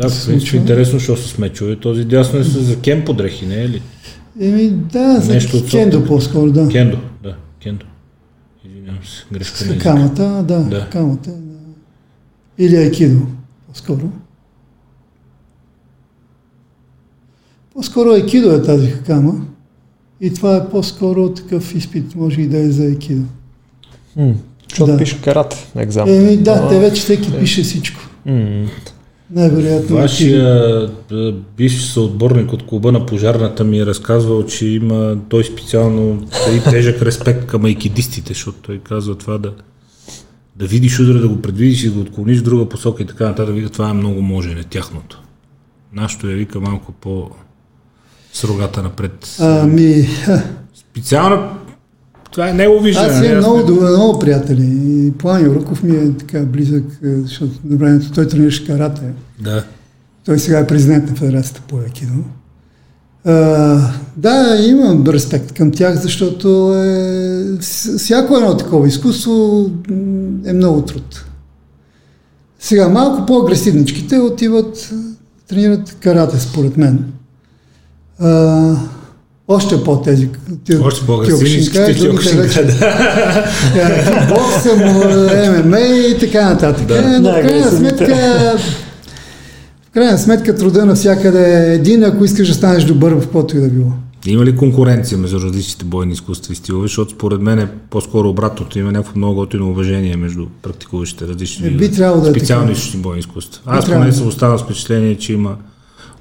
Да, в се принцип случва. интересно, защото с мечове. Този дясно е за кен подрехи, не е ли? Еми да, за Нещо от кендо по-скоро, да. Кендо, да, кендо. Извинявам се, грешка на камата, да, Да. камата. Да. Или айкидо, по-скоро. По-скоро айкидо е тази хакама. И това е по-скоро такъв изпит, може и да е за айкидо. Защото Да. пише карате на екзамен. Еми да, те вече всеки пише всичко. М, Най-вероятно. айкидо. Вашия е, бивш съотборник от клуба на пожарната ми е разказвал, че има той специално и тежък респект към айкидистите, защото той казва това да, да видиш удара, да го предвидиш и да го отклониш в друга посока и така нататък. Вика, това е много можене, тяхното. Нашето е, вика, малко по с рогата напред. Ами, Специално това е негово виждане. аз имам много, много приятели. И План Юруков ми е така близък, е, защото на времето той тренираше карате. Да. Той сега е президент на Федерацията по Айкидо. А, да, имам респект към тях, защото е, всяко едно такова изкуство е много труд. Сега, малко по-агресивничките отиват, тренират карате, според мен. А, още по-тези. Още по-агресивни киокшинкай, другите вече- да. е, бокса, му, ММА и така нататък. Да. Е, но в крайна сметка, в крайна сметка труда навсякъде е един, ако искаш да станеш добър в каквото и да било. Има ли конкуренция между различните бойни изкуства и стилове? Защото според мен е по-скоро обратното. Има някакво много готино уважение между практикуващите различни Е, би трябвало да е специални източни бойни изкуства. Аз поне е. съм останал с впечатление, че има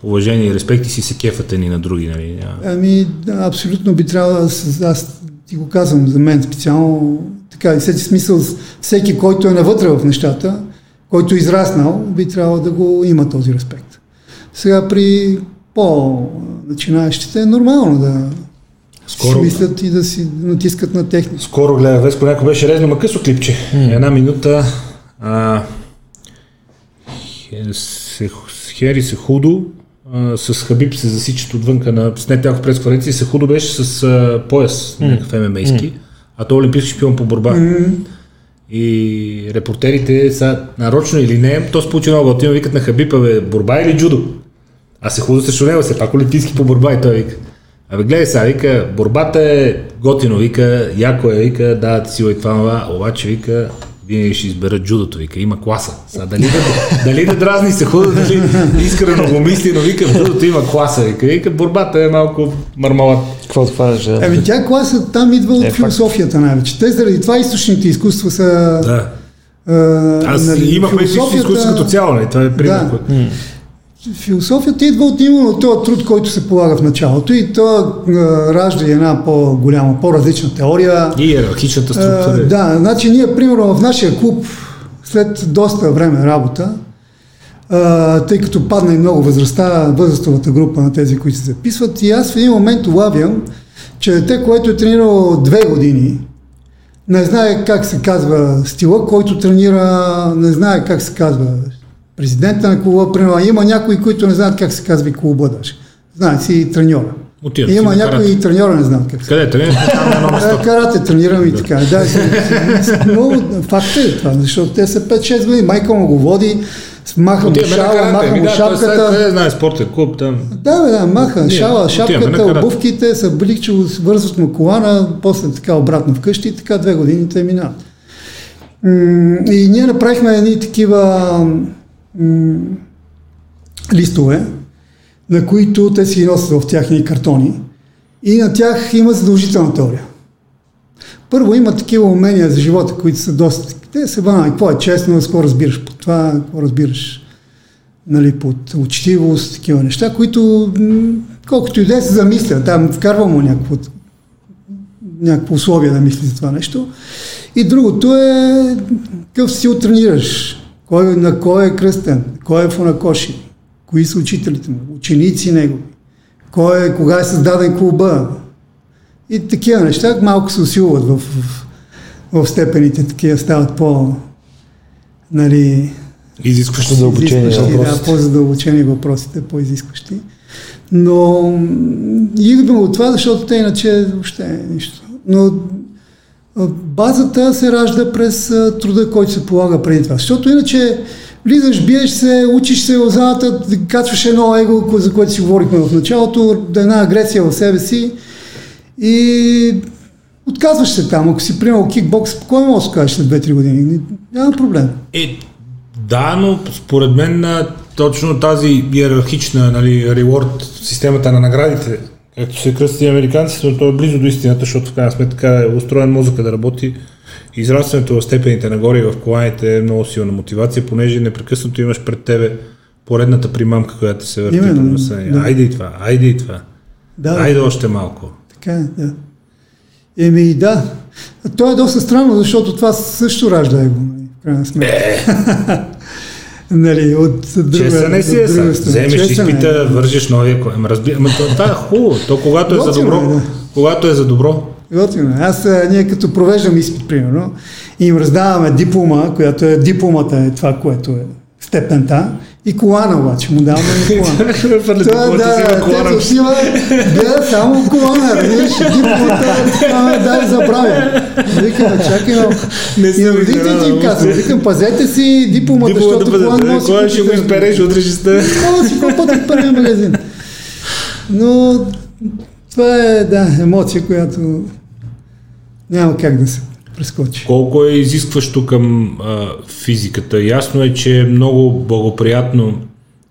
уважение и респект и си се кефате ни на други. Нали? Ами, да, абсолютно би трябвало да се- аз ти го казвам за мен специално, така и всеки смисъл, всеки, който е навътре в нещата, който е израснал, би трябвало да го има този респект. Сега при по-начинаещите е нормално да Скоро- си мислят и да си натискат на техника. Скоро гледа Веско, някой беше резно ма късо клипче. Една минута. А, се, Хери се худо, а, с Хабиб се засичат отвънка на снет тях в пресконференция. Се худо беше с а, пояс, някакъв ММА-ски, а то е олимпийски шампион по борба. И репортерите са нарочно или не, то се получи много готино, викат на Хабиб, бе, борба или джудо? А се худо срещу него, все пак олимпийски по борба и той вика. Абе гледай сега, вика, борбата е готино, вика, яко е, вика, да, сила и това, обаче, вика, винаги ще избера джудото, вика, има класа. Сега, дали, да, дали да дразни се худо, дали искрено го мисли, но вика, джудото има класа, вика, вика, борбата е малко мармалат. Какво това е? Еми тя класа там идва от Е, философията най-вече. Те заради това източните изкуства са... Да. а, Аз нали, имахме философията... изкуство като цяло, нали? това е пример. Да. който- Философията идва от именно този труд, който се полага в началото и то ражда една по-голяма, по-различна теория. И иерархичната структура. да, значи ние примерно в нашия клуб след доста време работа, а, тъй като падна и много възрастта, възрастовата група на тези, които се записват и аз в един момент улавям, че дете, което е тренирало две години, не знае как се казва стила, който тренира, не знае как се казва президента на клуба, примерно. Има някои, които не знаят как се казва клуба даже. Знаят си и треньора. Отивам Има някои и треньора не знаят как Къде тренираш? На едно Да, место. карате тренирам и така. Да, си- си- много факт е това, защото те са 5-6 години. Майка му го води, маха му шала, маха му да, сега шапката. къде знае спортен клуб там. Да, бе, да, маха, шала, шапката, обувките, са бликче, вързват му колана, после така обратно вкъщи и така две години те минават. И ние направихме едни такива листове, на които те си носят в тяхни картони и на тях има задължителна теория. Първо има такива умения за живота, които са доста... Те са банални. Какво е честно, какво разбираш по това, какво разбираш нали, под учтивост, такива неща, които колкото и да е се замисля, там вкарва му някакво, някакво условие да мисли за това нещо. И другото е какъв стил тренираш, кой, на кой е кръстен, кой е фунакоши, кои са учителите му, ученици негови, кой е, кога е създаден клуба. И такива неща малко се усилват в, в, в степените, такива стават по, нали, Изискващо Задълбочени изискващи, да, въпросите. по-задълбочени въпросите, по-изискващи. Но м, идваме от това, защото те иначе въобще е нищо. Но базата се ражда през труда, който се полага преди това. Защото иначе влизаш, биеш се, учиш се в залата, качваш едно его, за което си говорихме в началото, да една агресия в себе си и отказваш се там. Ако си приемал кикбокс, спокойно може да кажеш след 2-3 години. Няма проблем. Е, да, но според мен точно тази иерархична нали, рeward системата на наградите, както се кръсти американците, но то е близо до истината, защото в крайна сметка е устроен мозъка да работи. Израстването в степените нагоре и в коланите е много силна мотивация, понеже непрекъснато имаш пред тебе поредната примамка, която се върти Именно, по носа. да. Айде и това, айде и това. Да, Айде още малко. Така е, да. Еми да. То е доста странно, защото това също ражда его, нали, в крайна сметка. нали, от друга, си от е са. страна. Вземеш Чесане, изпита, да. вържиш новия. Ама разби... Ама то, това е хубаво. То когато е за Готино добро, е, да. когато е за добро, Готино. е. Аз, ние като провеждам изпит, примерно, и им раздаваме диплома, която е дипломата е това, което е степента, и колана обаче, му даваме и колана. Това, да, да, те отива, гледа само колана, разбираш, дипломата, а, дай забравя. Викаме, чакай малко. Не И съм на родителите им казвам, викам, пазете си дипломата, защото колан носи. Кога ще го изпереш, утре ще сте. Да си купат от първия магазин. Но това е, да, емоция, която няма как да се прескочи. Колко е изискващо към а, физиката? Ясно е, че е много благоприятно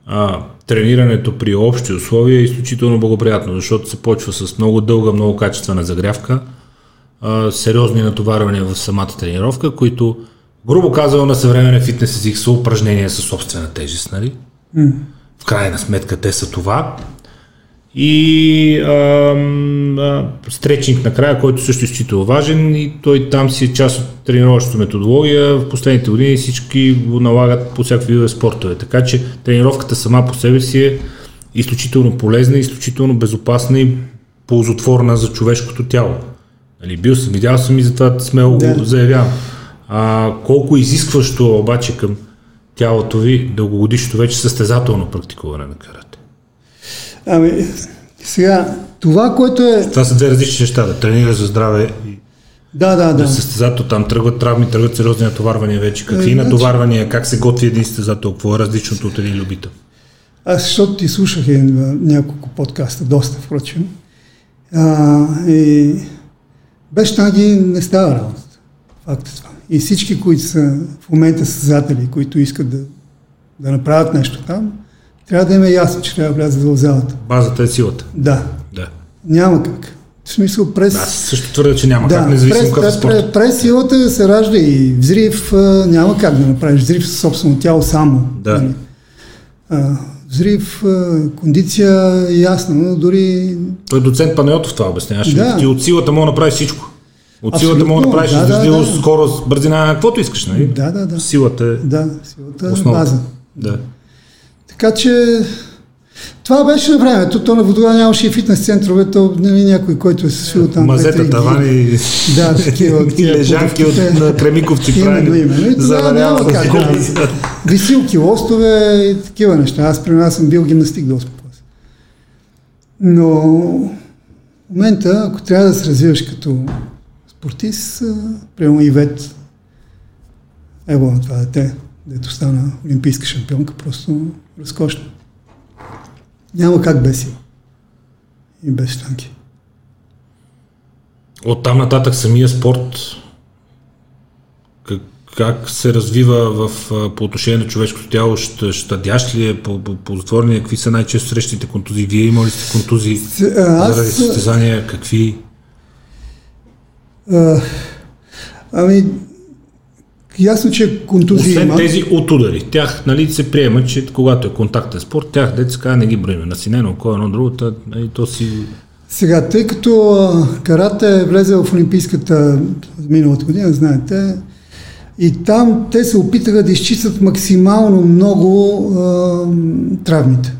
а, тренирането при общи условия е изключително благоприятно, защото се почва с много дълга, много качествена загрявка, а, сериозни натоварвания в самата тренировка, които, грубо казано на съвременен фитнес език, са упражнения със собствена тежест, нали? В крайна сметка те са това. И а, стречинг накрая, който също е изключително важен и той там си е част от тренировъчната методология. В последните години всички го налагат по всякакви видове спортове. Така че тренировката сама по себе си е изключително полезна, изключително безопасна и ползотворна за човешкото тяло. Нали, бил съм, видял съм и затова смело Да. го заявявам. А, колко изискващо обаче към тялото ви дългогодишното вече състезателно практикуване на карате. Ами, сега, това, което е... Това са две различни неща. Да тренира за здраве и Да, да, да. състезател. Там тръгват травми, тръгват сериозни натоварвания вече. Какви Е, значи- натоварвания, как се готви един състезател, какво е различното от един любител? Аз, защото ти слушах няколко подкаста, доста впрочем, а, и без таги не става работа. Факт е това. И всички, които са в момента състезатели, които искат да, да направят нещо там, трябва да им е ясно, че трябва да влязат в залата. Базата е силата. Да, Да. няма как. В смисъл през... Аз също твърда, че няма да, как, независимо през, какъв спорт. през, през силата се ражда и взрив, няма как да направиш взрив със собствено тяло само. Да. нали. А, взрив, кондиция, ясно, но дори Той доцент Панайотов това обясняваше. Да. Ти от силата мога да направиш всичко. От силата мога да направиш да, да, издържливост, да. скорост, бързина, каквото искаш. Нали? Да, да, да. Силата е Да, силата е основа. база. Да. Така че Това беше на времето, то на водога нямаше и фитнес центрове, то нали, някой, който е свил там. Мазета, тавани да, такива, и лежанки от на Кремиковци именно, именно. И тогава няма как. Да, висилки, лостове и такива неща. Аз при нас съм бил гимнастик до 8 клас. Но в момента, ако трябва да се развиваш като спортист, приема и вет ево на това дете, дето стана олимпийска шампионка, просто разкошно. Няма как без сила. И без штанки. От там нататък самия спорт как, как се развива в, по отношение на човешкото тяло? Щадящ ли е по, затворения? Какви са най-често срещите контузии? Вие имали сте контузии аз... заради състезания? Какви? А, ами, Ясно, че контузии Освен има. тези от удари. Тях нали, се приема, че когато е контактен спорт, тях деца не ги броиме. На синено, кой едно друго, и нали, то си... Сега, тъй като карате е влезе в Олимпийската миналата година, знаете, и там те се опитаха да изчистят максимално много а, травмите.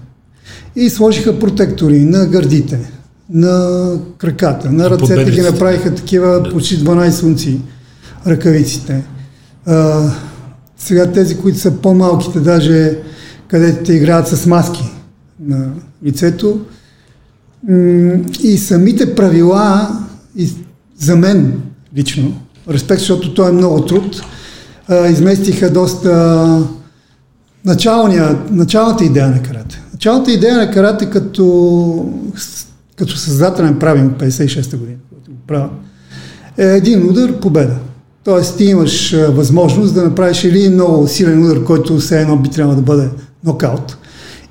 И сложиха протектори на гърдите, на краката, на ръцете ги направиха такива да. почти 12 унции ръкавиците. Сега тези, които са по-малките, даже където те играят с маски на лицето. И самите правила, и за мен лично, респект, защото то е много труд, изместиха доста началния, началната идея на карате. Началната идея на карате като, като създателен правим 56-та година, който го правя, е един удар, победа. Тоест ти имаш възможност да направиш или много силен удар, който все едно би трябвало да бъде нокаут,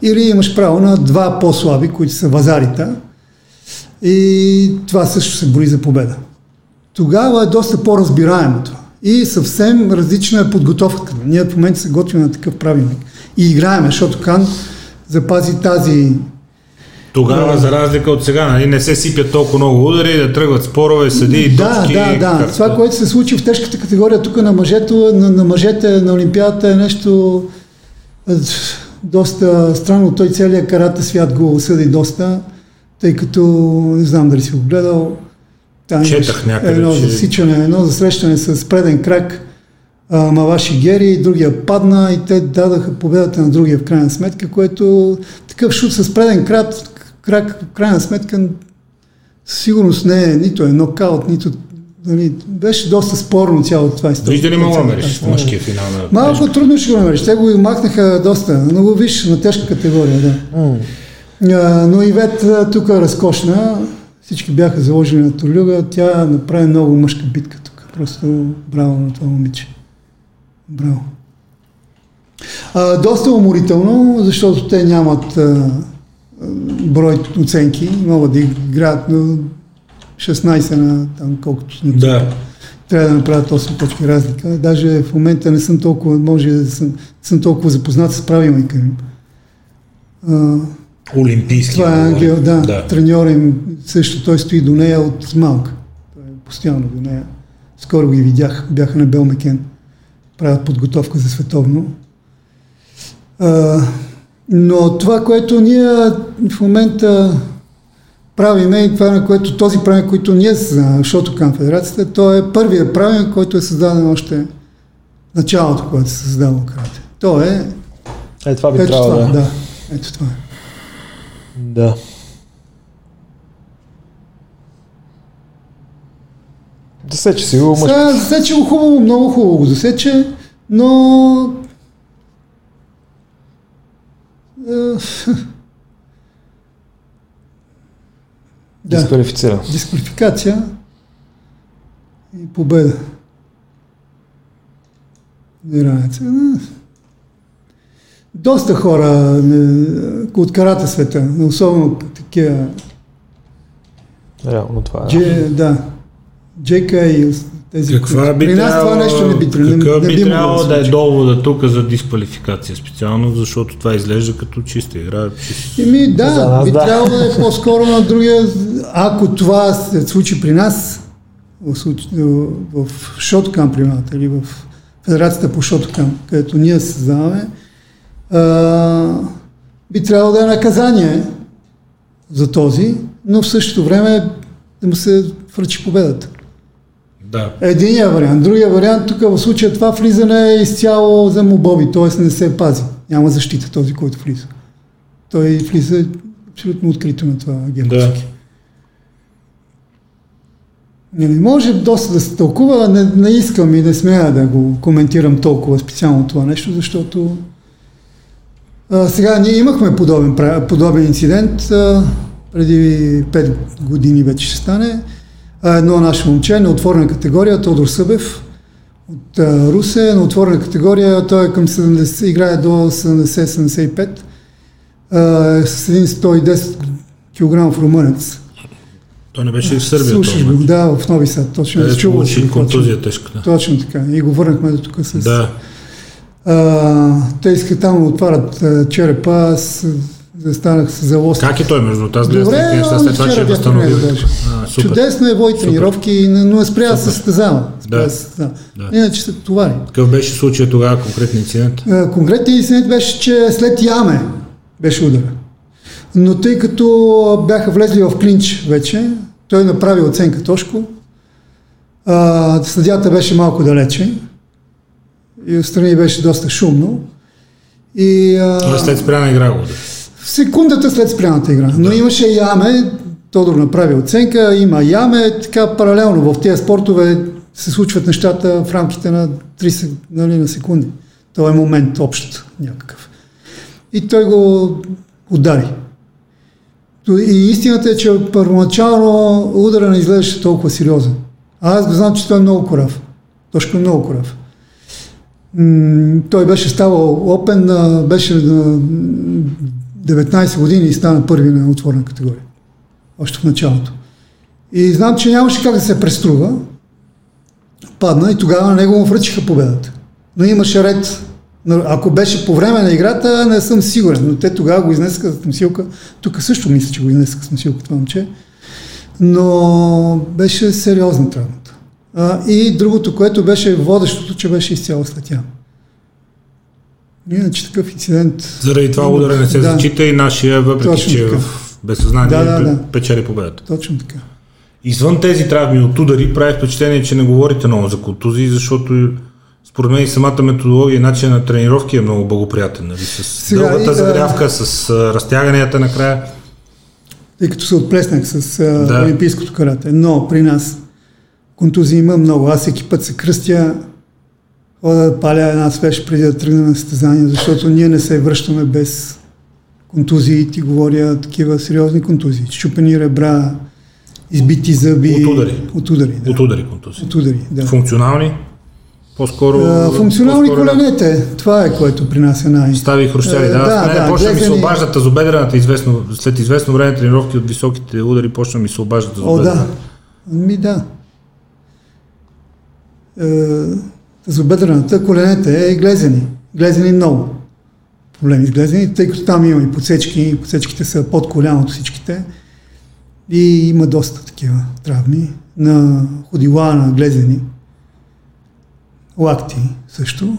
или имаш право на два по-слаби, които са вазарита и това също се брои за победа. Тогава е доста по-разбираемо това. И съвсем различна е подготовката. Ние в момента се готвим на такъв правилник. И играем, защото Кан запази тази тогава, за разлика от сега, нали, не се сипят толкова много удари, да тръгват спорове, съди и да, точки. Да, да, да. Това, което се случи в тежката категория тук на мъжете, на, на мъжете на Олимпиадата е нещо е, доста странно. Той целият карата свят го осъди доста, тъй като не знам дали си го гледал. Там Четах някъде. Едно че... засичане, едно засрещане с преден крак. Маваши Гери, другия падна и те дадаха победата на другия в крайна сметка, което такъв шут с преден крак, в крайна сметка, сигурност не е нито е нокаут, нито Нали, беше доста спорно цялото това история. Вижда ли мога намериш в мъжкия финал на Малко тежко. трудно ще го намериш. Те го махнаха доста. Много виж на тежка категория, да. Mm. А, но Ивет тук е разкошна. Всички бяха заложени на Толюга. Тя направи много мъжка битка тук. Просто браво на това момиче. Браво. А, доста уморително, защото те нямат а, брой оценки, могат да играят на 16 на там колкото на да. Трябва да направят 8 точки разлика. Даже в момента не съм толкова, може да съм, съм толкова запознат с правилника им. Олимпийски. Това е Ангел, да, да. Треньор им също той стои до нея от малка. Той е постоянно до нея. Скоро ги видях, бяха на Белмекен. Правят подготовка за световно. А, но това, което ние в момента правиме и това, на което този правилник, който ние за към Федерацията, то е първият правилник, който е създаден още началото, когато се създава карате. То е... Е, това би трябвало да. да. Ето това е. Да. Засече си го мъжки. Засече го хубаво, много хубаво го засече, но да. Дисквалифицира. Дисквалификация и победа. Неравенца. Доста хора от карата света, особено такива. Реално това е. Дже, да. Джека и тези, Каква би при нас трябвало, това нещо не би, какъв не, не би трябвало да, да е довода тук за дисквалификация специално, защото това изглежда като чиста игра. Чист... Еми да, нас, би да. трябвало да е по-скоро на другия, ако това се случи при нас, в, Шоткам, примерно, или в Федерацията по Шоткам, където ние създаваме, а, би трябвало да е наказание за този, но в същото време да му се връчи победата. Да. Единия вариант. Другия вариант, тук в случая това влизане е изцяло за мобоби, т.е. не се пази. Няма защита този, който влиза. Той влиза абсолютно открито на това геноцид. Да. Не, не може доста да се тълкува, не, не искам и не смея да го коментирам толкова специално това нещо, защото а, сега ние имахме подобен, подобен инцидент а, преди 5 години вече ще стане. А, едно наше момче на отворена категория, Тодор Събев от а, Русе, на отворена категория, той е към 70, играе до 70-75 а, с един 110 кг румънец. Той не беше и в Сърбия. Слушаш го, да, в Нови Сад, точно. Чувал получи съм, контузия тежка. Да. Точно така. И го върнахме до тук с... да. А, те искат там отварят черепа, аз застанах с залост. Как е той между? Аз гледах Добре, неща, след това ще е. А, супер. Чудесно е вой тренировки, но е спря да се състезава. Спря Да. да. Иначе се товари. Какъв беше случай тогава, конкретен инцидент? А, Конкретният инцидент беше, че след яме беше удара. Но тъй като бяха влезли в клинч вече, той направи оценка Тошко. А, съдята беше малко далече и отстрани беше доста шумно. И, а, Тоест след спряна игра го удари. в секундата след спряната игра. Но имаше яме, Тодор направи оценка, има яме, така паралелно в тези спортове се случват нещата в рамките на 30 нали, на секунди. Това е момент общ някакъв. И той го удари. То- И истината е, че първоначално удара не изглеждаше толкова сериозен. А аз го знам, че той е много корав. Точно много корав. М, той беше ставал опен, беше на 19 години и стана първи на отворена категория. Още в началото. И знам, че нямаше как да се преструва. Падна и тогава на него му връчиха победата. Но имаше ред. Ако беше по време на играта, не съм сигурен. Но те тогава го изнесаха с носилка. Тук също мисля, че го изнесаха с носилка това момче. Но беше сериозна травмата. И другото, което беше водещото, че беше изцяло след яма. Иначе такъв инцидент. Заради това удара не се Да. зачита и нашия, въпреки Точно че така. в безсъзнание Да, да, да. печели победата. Точно така. Извън тези травми от удари, прави впечатление, че не говорите много за контузии, защото според мен и самата методология и начин на тренировки е много благоприятен. Нали? С Сега дългата и загрявка, с а, разтяганията накрая. Тъй като се отплеснах с а, Да. олимпийското карате. Но при нас контузии има много. Аз всеки път се кръстя, ходя да паля една свеж преди да тръгна на състезание, защото ние не се връщаме без контузии. Ти говоря такива сериозни контузии. Щупени ребра, избити зъби. От удари. От удари, да. От удари контузии. От удари, да. Функционални? По-скоро... А, функционални по-скоро коленете, това е което при нас е най... Стави хрущяли. Е, Да, да, да, да, почна ми се обаждат тазобедрената известно, след известно време тренировки от високите удари, почна ми се обаждат О, тазобедрената. да. Ми да. Е, Тазобедрената, коленете е глезени. Глезени много. Проблеми с глезени, тъй като там има и подсечки, подсечките са под коляното всичките. И има доста такива травми. На ходила, на глезени. Лакти също.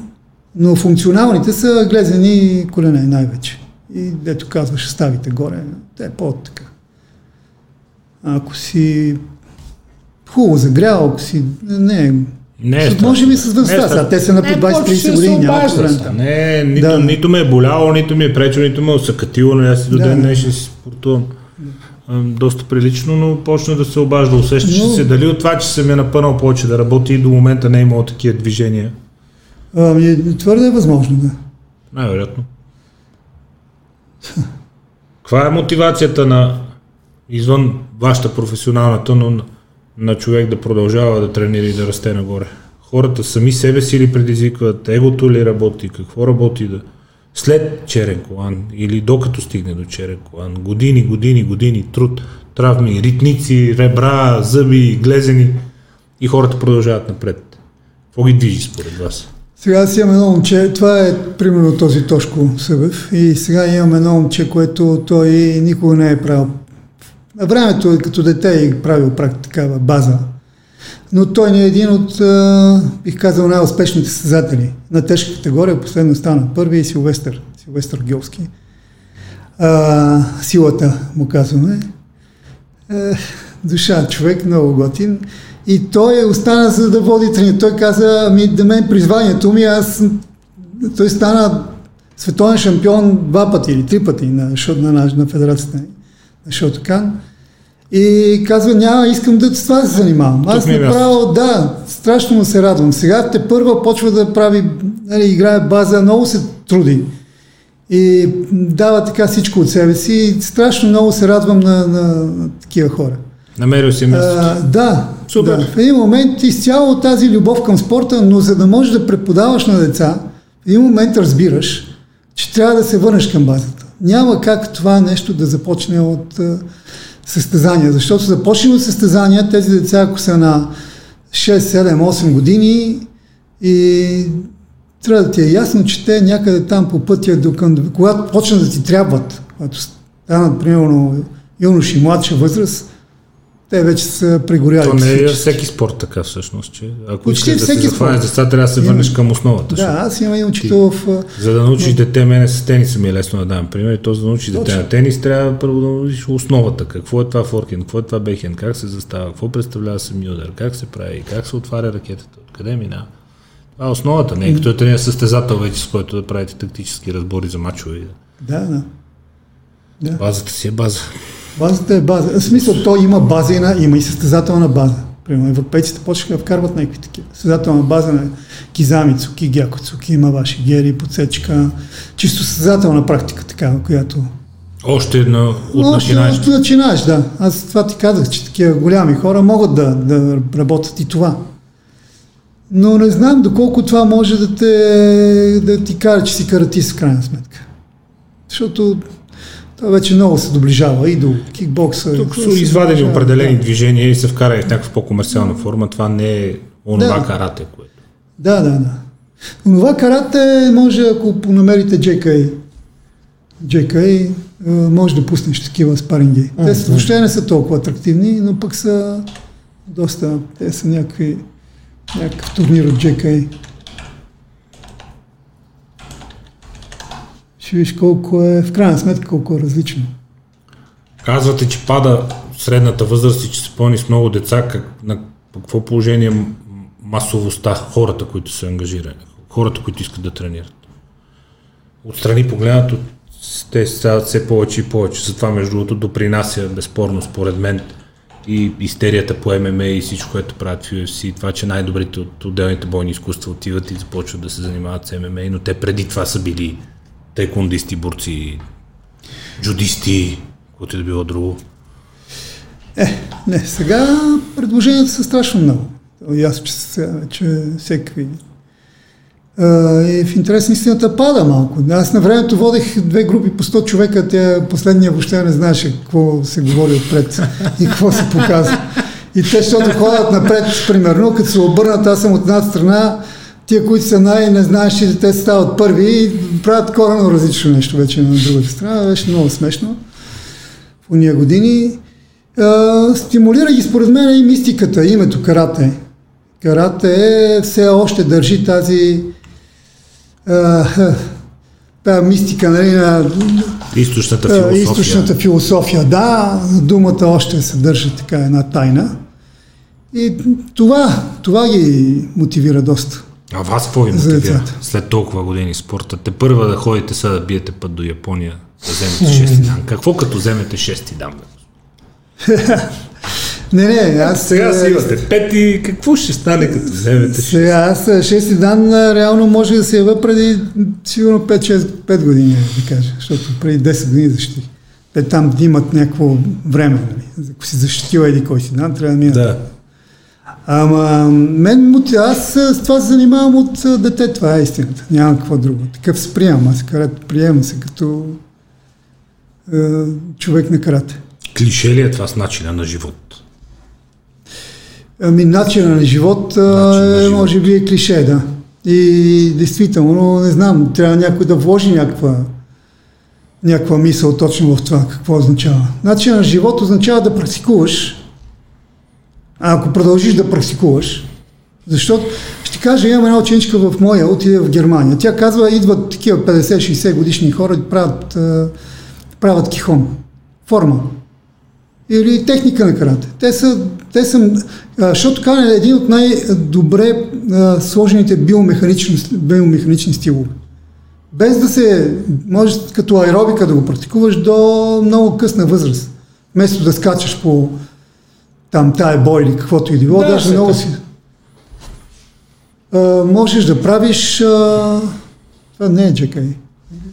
Но функционалните са глезени колене най-вече. И дето казваш, ставите горе, те е по-така. Ако си хубаво загрял, ако си... Не е С- може би с Не е сега те са на по Не, 20-30 почти години, се няма проблем. Не, нито, Да. нито ме е боляло, нито ми е пречило, нито ме е усъкатило, но аз и до Да. ден днешен си спортувам. Ам, Доста прилично, но почна да се обажда. Усещаше Но- се дали от това, че съм е напънал повече да работи и до момента не е имало такива движения. Ами, твърде е възможно, да. Най-вероятно. Каква е мотивацията на извън вашата професионалната, но на, човек да продължава да тренира и да расте нагоре? Хората сами себе си ли предизвикват, егото ли работи, какво работи да... След черен колан или докато стигне до черен колан, години, години, години труд, травми, ритници, ребра, зъби, глезени и хората продължават напред. Какво ги движи според вас? Сега аз имам едно момче, това е примерно този Тошко Събев и сега имам едно момче, което той никога не е правил. На времето е като дете е правил прак, такава база. Но той не е един от, бих казал, най-успешните състезатели. На тежка категория последно стана първи и Силвестър, Силвестър Гьовски. а, силата, му казваме. Е, душа, човек, много готин. И той остана за да води тренинг. Той каза, ами да мен призванието ми, аз... Той стана световен шампион два пъти или три пъти на, на, на, на федерацията на Шотокан. И казва, няма, искам да с това се занимавам. Аз е направо, да, страшно му се радвам. Сега те първа почва да прави, нали, играе база, много се труди. И дава така всичко от себе си. И страшно много се радвам на, на, на такива хора. Намерил си място. А, да, Супер. да. В един момент изцяло тази любов към спорта, но за да можеш да преподаваш на деца, в един момент разбираш, че трябва да се върнеш към базата. Няма как това нещо да започне от състезания, защото започне от състезания, тези деца, ако са на 6, 7, 8 години и трябва да ти е ясно, че те някъде там по пътя, до към, когато почнат да ти трябват, когато станат, примерно, юноши, младша възраст, те вече са прегоряли. То не е всеки спорт така всъщност, че ако Почти искаш да се захванеш деца, трябва да се върнеш към основата. Да, аз имам един учител в... За да научиш дете, мене с тениса ми е лесно да дам пример, и то за да научиш дете на тенис, трябва първо да научиш основата. Какво е това форхенд, какво е това бехенд, как се застава, какво представлява сами удар, как се прави, как се отваря ракетата, откъде минава. Това е основата, не е като е тренер състезател вече, с който да правите тактически разбори за мачове. Да, да. Да. Базата си е база. Базата е база. В смисъл, той има база и на, има и състезателна база. Примерно, европейците почнаха да вкарват някакви такива. Състезателна база на Кизами, Цуки, Гяко, Цуки, има ваши гери, подсечка. Чисто състезателна практика такава, която... Още на, от Но още начинаеш, да. Аз това ти казах, че такива голями хора могат да, да работят и това. Но не знам доколко това може да, те, да ти кара, че си каратист в крайна сметка. Защото това вече много се доближава и до кикбокса. Тук са извадени доближава, определени да. движения и се вкарали в някаква по-комерциална форма. Това не е онова Да. карате, което. Да, да, да. Онова карате може, ако намерите JK, JK, а, може да пуснеш такива спаринги. Те са, въобще не са толкова атрактивни, но пък са доста, те са някакви, някакъв турнир от JK. Ще видиш колко е, в крайна сметка, колко е различно. Казвате, че пада средната възраст и че се пълни с много деца. Как, на какво положение масовостта, хората, които са ангажирани, хората, които искат да тренират? Отстрани погледнато, те стават все повече и повече. Затова, между другото, допринася безспорно, според мен, и истерията по ММА и всичко, което правят в UFC, това, че най-добрите от отделните бойни изкуства отиват и започват да се занимават с ММА, но те преди това са били тайкундисти, борци, джудисти, което и да било друго. Е, не, сега предложенията са страшно много. Аз, че, че всеки и в интерес на истината пада малко. Аз на времето водех две групи по 100 човека, тя последния въобще не знаеше какво се говори отпред и какво се показва. И те, защото ходят напред, примерно, като се обърнат, аз съм от една страна, тия, които са най-не знаещи, те стават първи и правят коренно различно нещо вече на другата страна. Беше много смешно в уния години. А, стимулира ги според мен и мистиката, името карате. Карате все още държи тази а, тази мистика нали, на Източната философия. източната философия. Да, думата още съдържа така една тайна. И това, това ги мотивира доста. А вас какво ви мотивира след толкова години спорта? Те първа да ходите сега да биете път до Япония, да вземете шести дан. Какво като вземете шести дан? Не, не, аз Сега си е, имате пети, какво ще стане като вземете? Сега аз а, шести дан а, реално може да се ява преди сигурно 5-6-5 години, да кажа, защото преди 10 години защитих. Те там имат някакво време, нали? Ако си защитил еди кой си дан, трябва да минат. Да. Ама мен, мути- аз с това се занимавам от дете, това е истината. Няма какво друго. Такъв се приемам, аз карате, приемам се като а, човек на карате. Клише ли е това с начина на живот? Ами начина на живот, а, Начин на е, живот. може би е клише, да. И действително, не знам, трябва някой да вложи някаква, някаква мисъл точно в това, какво означава. Начин на живот означава да практикуваш, ако продължиш да практикуваш, защото ще кажа, имам една ученичка в моя, отиде в Германия. Тя казва, идват такива 50-60 годишни хора и правят правят кихон. Форма. Или техника на карате. Те са, те са защото е един от най-добре сложените биомеханични, биомеханични стилове. Без да се, може като аеробика да го практикуваш до много късна възраст. Вместо да скачаш по там тая бой или каквото и било, Да, даже много си. А, можеш да правиш... А, това не е JK.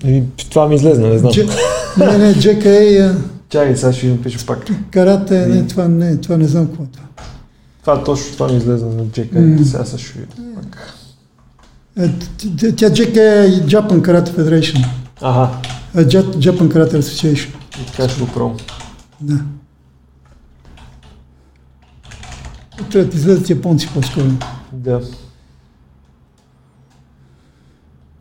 И това ми излезна, не знам. Дж... Не, не, JK, а, Чакай, сега ще ви напиша пак. карате, не, това не, това не знам какво е това. Това точно това ми излезна на. М. Сега сега ще ви пак. Е, Тя JK е Japan Karate Federation. Ага, Ja- Japan Karate Association. и така ще го пробвам. Да. Трябва да излезат японци по-скоро. Да.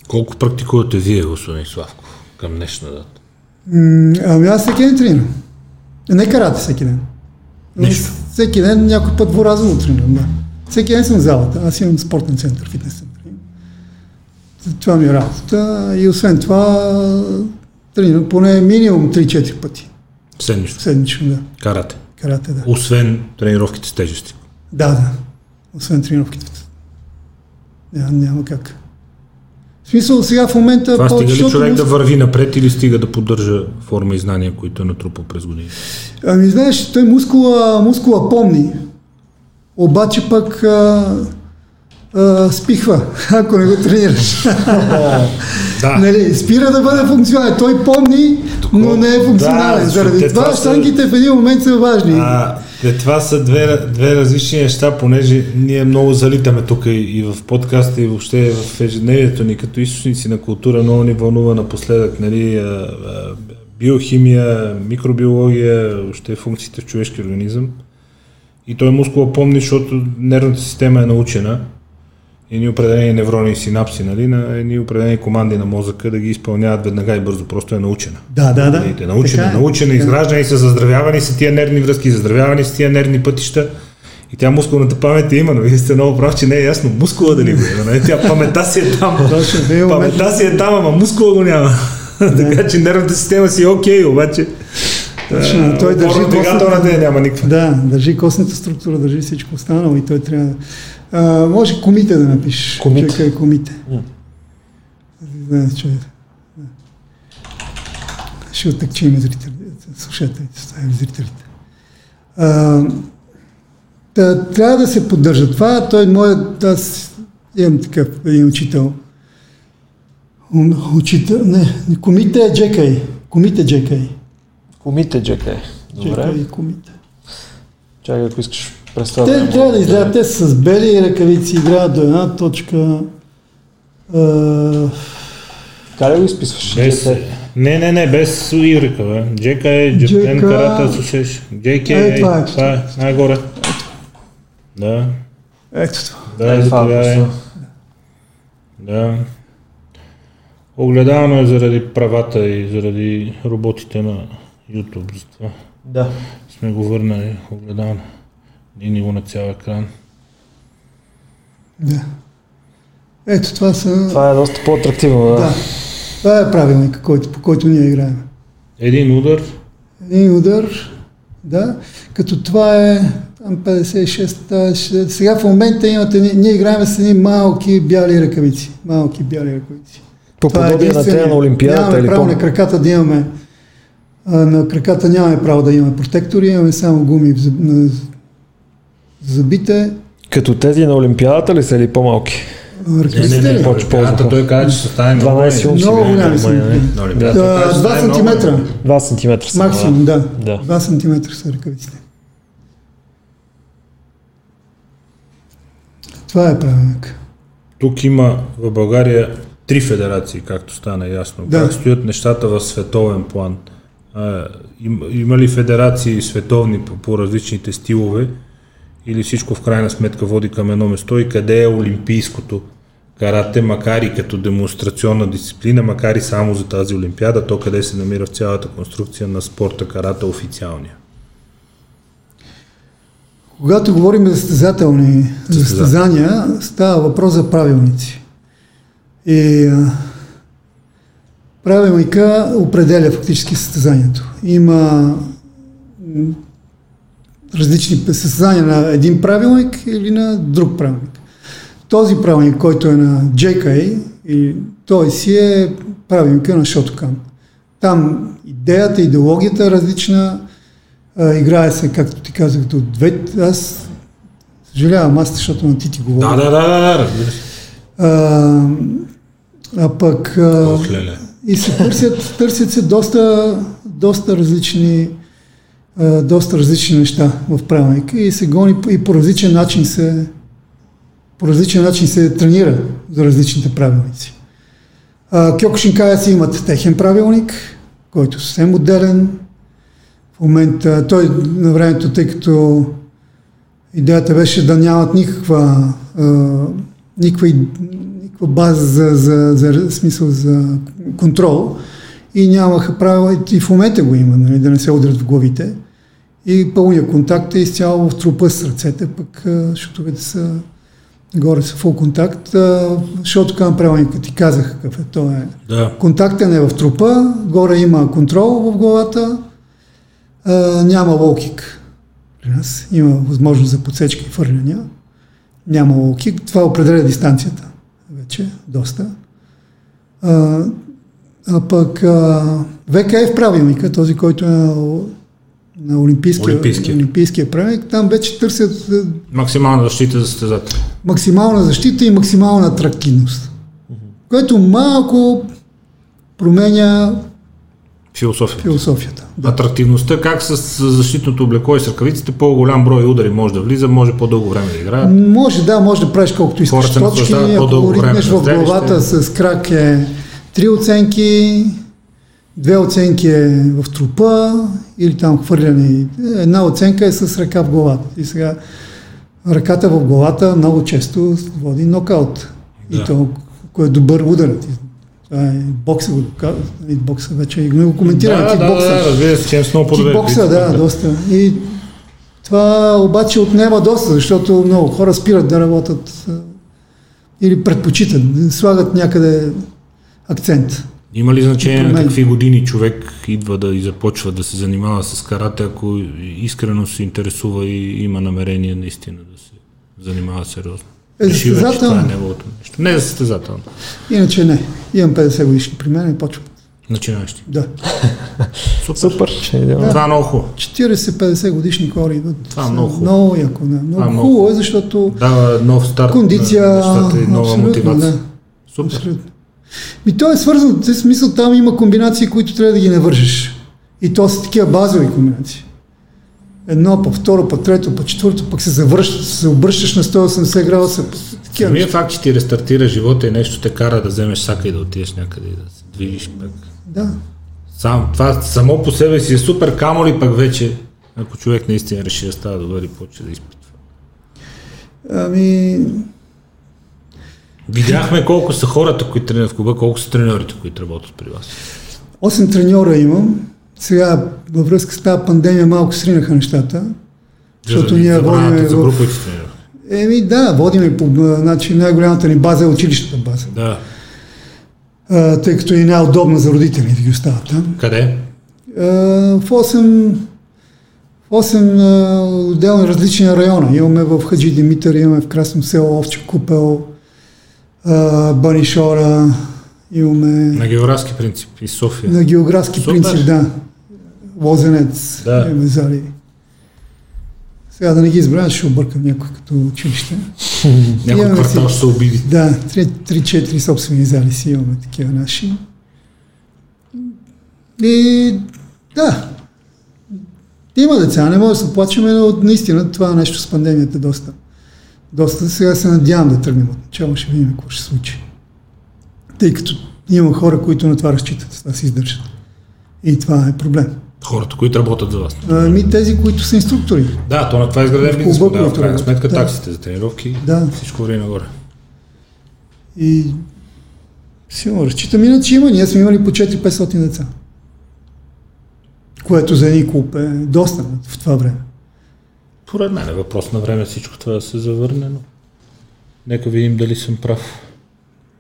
Колко практикувате вие, господин Славков, към днешна дата? М, Ами аз всеки ден тренирам. Не карате всеки ден. Но Нищо. Всеки ден някой път дворазово тренирам, да. Всеки ден съм в залата. Аз имам спортен център, фитнес център. Това ми е работа. И освен това тренирам поне минимум 3-4 пъти. Седмично. Седмично, да. Карате. Карате, да. Освен тренировките с тежести. Да, да. Освен тренировките. Няма, няма как. В смисъл сега в момента... Това стига ли човек да върви напред или стига да поддържа форма и знания, които е натрупал през години? Ами знаеш, той мускула, мускула помни, обаче пък а, а, спихва, ако не го тренираш. Да. нали, спира да бъде функционален. Той помни, но не е функционален. Да, Заради това това са- штангите в един момент са важни. А, те, това са две, две различни неща, понеже ние много залитаме тук и, и в подкаста, и въобще в ежедневието ни като източници на култура. Много ни вълнува напоследък нали, биохимия, микробиология, въобще функциите в човешки организъм. И той мускула помни, защото нервната система е научена едни определени неврони и синапси, нали, на едни определени команди на мозъка да ги изпълняват веднага и бързо. Просто е научена. Да, да, да. Видите, научена, Така е. научена, е. изграждани са, заздравявани са тия нервни връзки, заздравявани са тия нервни пътища. И тя мускулната памет е има, но вие сте много прав, че не е ясно мускула дали го има. Нали? Тя паметта си е там. Паметта си е там, ама мускула го няма. така че нервната система си е окей, обаче Точно, той държи костната- я няма никаква. Да, държи костната структура, държи всичко останало и той трябва. А, може комите да напишеш. Комите. Чакай комите. М. Да, че... да. Ще оттъкчим зрителите, слушателите, ставим зрителите. А, да, трябва да се поддържа това. Той моят, аз имам такъв един учител. Учител, не, не, комите е Джекай. Комите Джекай. Комите, Джека. Добре. Джекай комите. Чакай, ако искаш представя. Те трябва да излязат, те са с бели ръкавици, играят до една точка. А, Как ли го изписваш? Без, не, не, не, без Юрика, бе. Джека е Japan Джека- Karate Association. Джека Е, е, това е. това е, най-горе. Да, ето това. да, Е, за това това е. Да. Огледално е заради правата и заради роботите на YouTube. Затова Да. сме го върнали огледално. И ни го на цял екран. Да. Ето това са... Това е доста по-атрактивно, да. Да. Това е правилника, който, по който ние играем. Един удар, Един удар, да, като това е там 56, та, ще- сега в момента имате, ни- ние играем с едни малки бяли ръкавици. Малки бяли ръкавици. По Това е подобие на единствения. тея на Олимпиадата Нямаме или право по... на краката да имаме а, на краката нямаме право да имаме протектори, имаме само гуми на зъбите. Като тези на Олимпиадата ли са или по-малки? Не, не, Ръкавиците не, не. Повече Олимпиадата той каза, че ще стане много. 12 големи. унции. Много голями са. не? На Олимпиадата Да, каза, че 2 стане много сантиметра. големи. 2 см са. Максимум, да. Да. 2 сантиметра са ръкавиците. Това е правилник. Тук има в България три федерации, както стана ясно. Да. Как стоят нещата в световен план? А, им, има ли федерации световни по, по различните стилове? Или всичко в крайна сметка води към едно место? И къде е олимпийското карате, макар и като демонстрационна дисциплина, макар и само за тази олимпиада, то къде се намира в цялата конструкция на спорта карата официалния? Когато говорим за състезателни състезания, става въпрос за правилници. И правилника определя фактически състезанието. Има различни състезания на един правилник или на друг правилник. Този правилник, който е на JKA, и той си е правилника на Shotgun. Там идеята, идеологията е различна, а, играе се, както ти казах, до две. Аз съжалявам, аз, защото на ти ти говоря. Да, да, да, да, се. А, а пък а, Ох, леле. и се търсят, търсят се доста, доста различни а, доста различни неща в правилника и се гони и по различен начин се по различен начин се тренира за различните правилници. Кьокушинкая си имат техен правилник, който е съвсем отделен. В момента той на времето, тъй като идеята беше да нямат никаква, а, никаква, никаква база за, за, за, смисъл за контрол и нямаха правила, и в момента го има, нали, да не се удрят в главите. И пълния контакт е изцяло в трупа с ръцете, пък шутовете са горе са фул контакт, защото към правилника ти казах какъв е. Той е Да. Контактен е в трупа, горе има контрол в главата, а, няма лоукик. При нас има възможност за подсечки и фърляния. Няма лоукик. Това определя дистанцията. Вече доста. А, а пък а, ВКФ правилника, този, който е на, Олимпийския, Олимпийския. Олимпийския правилник, там вече търсят а, Максимална защита за състезател. максимална защита и максимална атрактивност. Което малко променя Философия. философията. Да. Атрактивността, как с защитното облекло и с ръкавиците, по-голям брой удари може да влиза, може по-дълго време да играе. Може, да, може да правиш колкото искаш точки, ако ритнеш в главата с крак е три оценки, две оценки е в трупа или там хвърляне. Една оценка е с ръка в главата. И сега ръката в главата много често води нокаут. Да. И то, ако е добър ударът. Това е бокса го доказва. И бокса вече и го коментираме. да, да, кикбокса. да, разбира се, че много по-добре. Кикбокса, да, доста. И това обаче отнема доста, защото много хора спират да работят или предпочитат, да слагат някъде акцент. Има ли значение на какви години човек идва да и започва да се занимава с карате, ако искрено се интересува и има намерение наистина да се занимава сериозно? Е, Реши вече, състезателно. това е неговото нещо. Не е за състезателно. Иначе не. Имам 50 годишни при мен и почват. Начинаещи. Да. Супер. Супер, че идеално. Това е много хубаво. 40-50 годишни хора идват. Това е много хубаво. Много яко, да. Много, е много хубаво е, защото Дава нов старт кондиция, на нещата и нова абсолютно, мотивация. да. Супер. Абсолютно. Ми то е свързано, в смисъл там има комбинации, които трябва да ги навършиш. И то са такива базови комбинации. Едно, па второ, па трето, па четвърто, пък се завръщаш, се обръщаш на 180 градуса. Такива Самия факт, че ти рестартира живота и нещо те кара да вземеш сака и да отидеш някъде и да се движиш пък. Да. Сам, това само по себе си е супер, камо ли пък вече, ако човек наистина реши да става добър и почне да изпитва. Ами, Видяхме колко са хората, които тренират в клуба, колко са треньорите, които работят при вас. 8 треньора имам. Сега във връзка с тази пандемия малко сринаха нещата. Защото ние водим за в... груповите тренировки. Еми да, водим по... Значи най-голямата ни база е училищната база. Да. А, тъй като е най-удобна за родители да ги остават там. Къде? А, в 8, в 8 а, отделни различни района. Имаме в Хаджи Димитър, имаме в Красно село, Овче Купел, Банишора, имаме На географски принцип и София. на географски Супер. принцип, да. Лозенец, Да. имаме зали. Сега да не ги избравя, ще объркам някой като училище. Някой квартал ще се обиди. Да, 3-4 собствени зали си имаме такива наши. И да, има деца, не може да се плачеме, но наистина това нещо с пандемията доста. Доста сега се надявам да тръгнем от начало, ще видим какво ще се случи. Тъй като има хора, които на това разчитат, това се издържат. И това е проблем. Хората, които работят за вас. Ами тези, които са инструктори. Да, то на това е изграден бизнес модел. В крайна сметка Да. таксите за тренировки, Да. всичко върви нагоре. И силно разчитам. Иначе има, ние сме имали по 4-500 деца. Което за един клуб е доста в това време. Поред мен е въпрос на време всичко това да се завърне, но нека видим дали съм прав.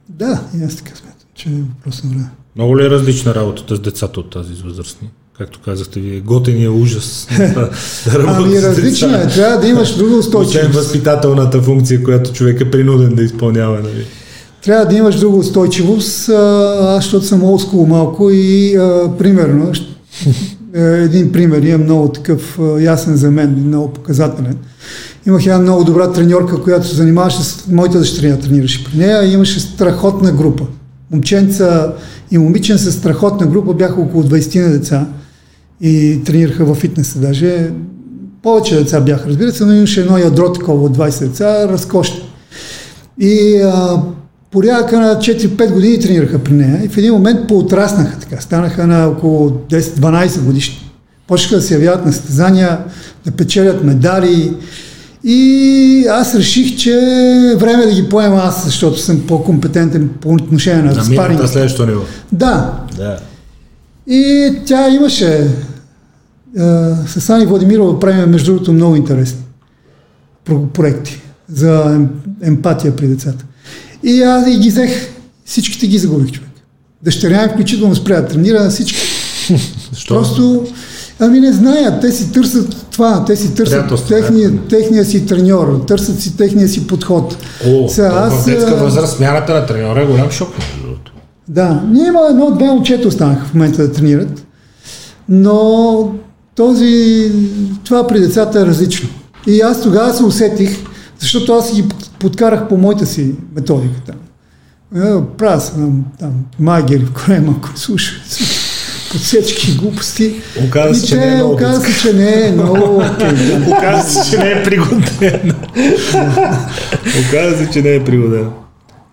Да, и аз така смятам, че е въпрос на време. Много ли е различна работата с децата от тази възрастни? Както казахте вие, готения ужас да, да Ами различна е, трябва да имаш друга устойчивост. Освен възпитателната функция, която човек е принуден да изпълнява. Нали? Трябва да имаш друга устойчивост. Аз, защото съм олдскул малко и а, примерно, един пример, имам много такъв ясен за мен, много показателен. Имах една много добра треньорка, която се занимаваше с моята дъщеря, тренираше при нея. Имаше страхотна група. Момченца и момичен с страхотна група бяха около 20 на деца и тренираха във фитнеса. Даже повече деца бяха, разбира се, но имаше едно ядро такова от 20 деца, разкошно. И а, порядъка на 4-5 години тренираха при нея и в един момент поотраснаха така, станаха на около 10-12 годишни. Почнаха да се явяват на състезания, да печелят медали и аз реших, че е време да ги поема аз, защото съм по-компетентен по отношение на, на спаринг. На следващото ниво. Да. да. И тя имаше с Ани Владимирова правим между другото много интересни проекти за емпатия при децата. И аз и ги взех. Всичките ги загубих, човек. Дъщеря ми включително спря да тренира всички. Просто, ами не знаят, те си търсят това, те си търсят техния, техния си треньор, търсят си техния си подход. О, Сега, аз, в детска възраст смяната на треньора е голям шок. Да, ние има едно-две момчета останаха в момента да тренират, но този, това при децата е различно. И аз тогава се усетих, защото аз ги подкарах по моята си методика там. Е, правя съм там магери в корема, ако слушаш подсечки глупости. Оказва се, че не е много Оказва се, че не е много Оказва се, че не е пригоден. Оказва се, че не е пригоден.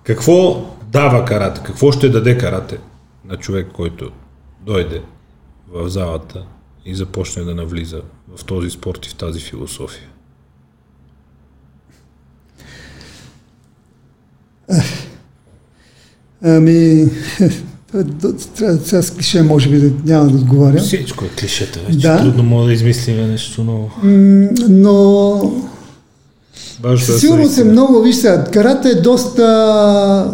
Какво дава карате? Какво ще даде карате на човек, който дойде в залата и започне да навлиза в този спорт и в тази философия? Ами, сега с клише може би да няма да отговаря. Всичко е клишета, вече да. трудно мога да измислим нещо ново. Но Важно Сигурно се много, виж сега, карата е доста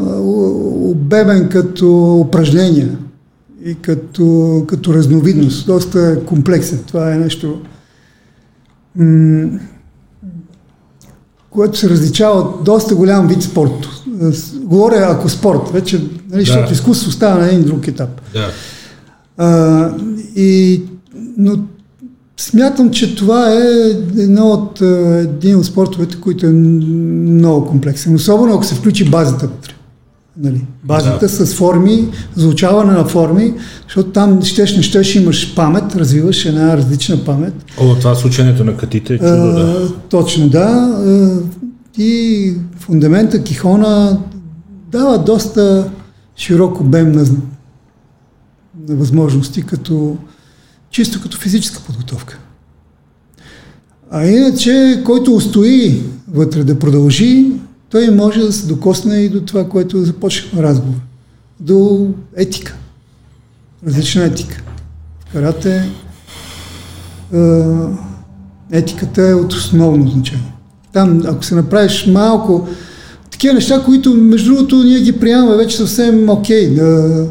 обемен като упражнение и като, като разновидност, доста комплексен. Това е нещо, което се различава от доста голям вид спорт. Говоря ако спорт, вече, нали, да. защото изкуство става на един друг етап. Да. А, и, но смятам, че това е едно от, един от спортовете, които е много комплексен. Особено ако се включи базата вътре. Нали, базата да. с форми, заучаване на форми, защото там щеш не щеш имаш памет, развиваш една различна памет. О, това с ученето на катите е чудо, да. Точно, да. И фундамента, кихона дава доста широк обем на, на възможности, като, чисто като физическа подготовка. А иначе, който устои вътре да продължи, той може да се докосне и до това, което започнахме разговор. До етика. Различна етика. В карате етиката е от основно значение. Там, ако се направиш малко такива неща, които между другото ние ги приемаме вече съвсем окей, да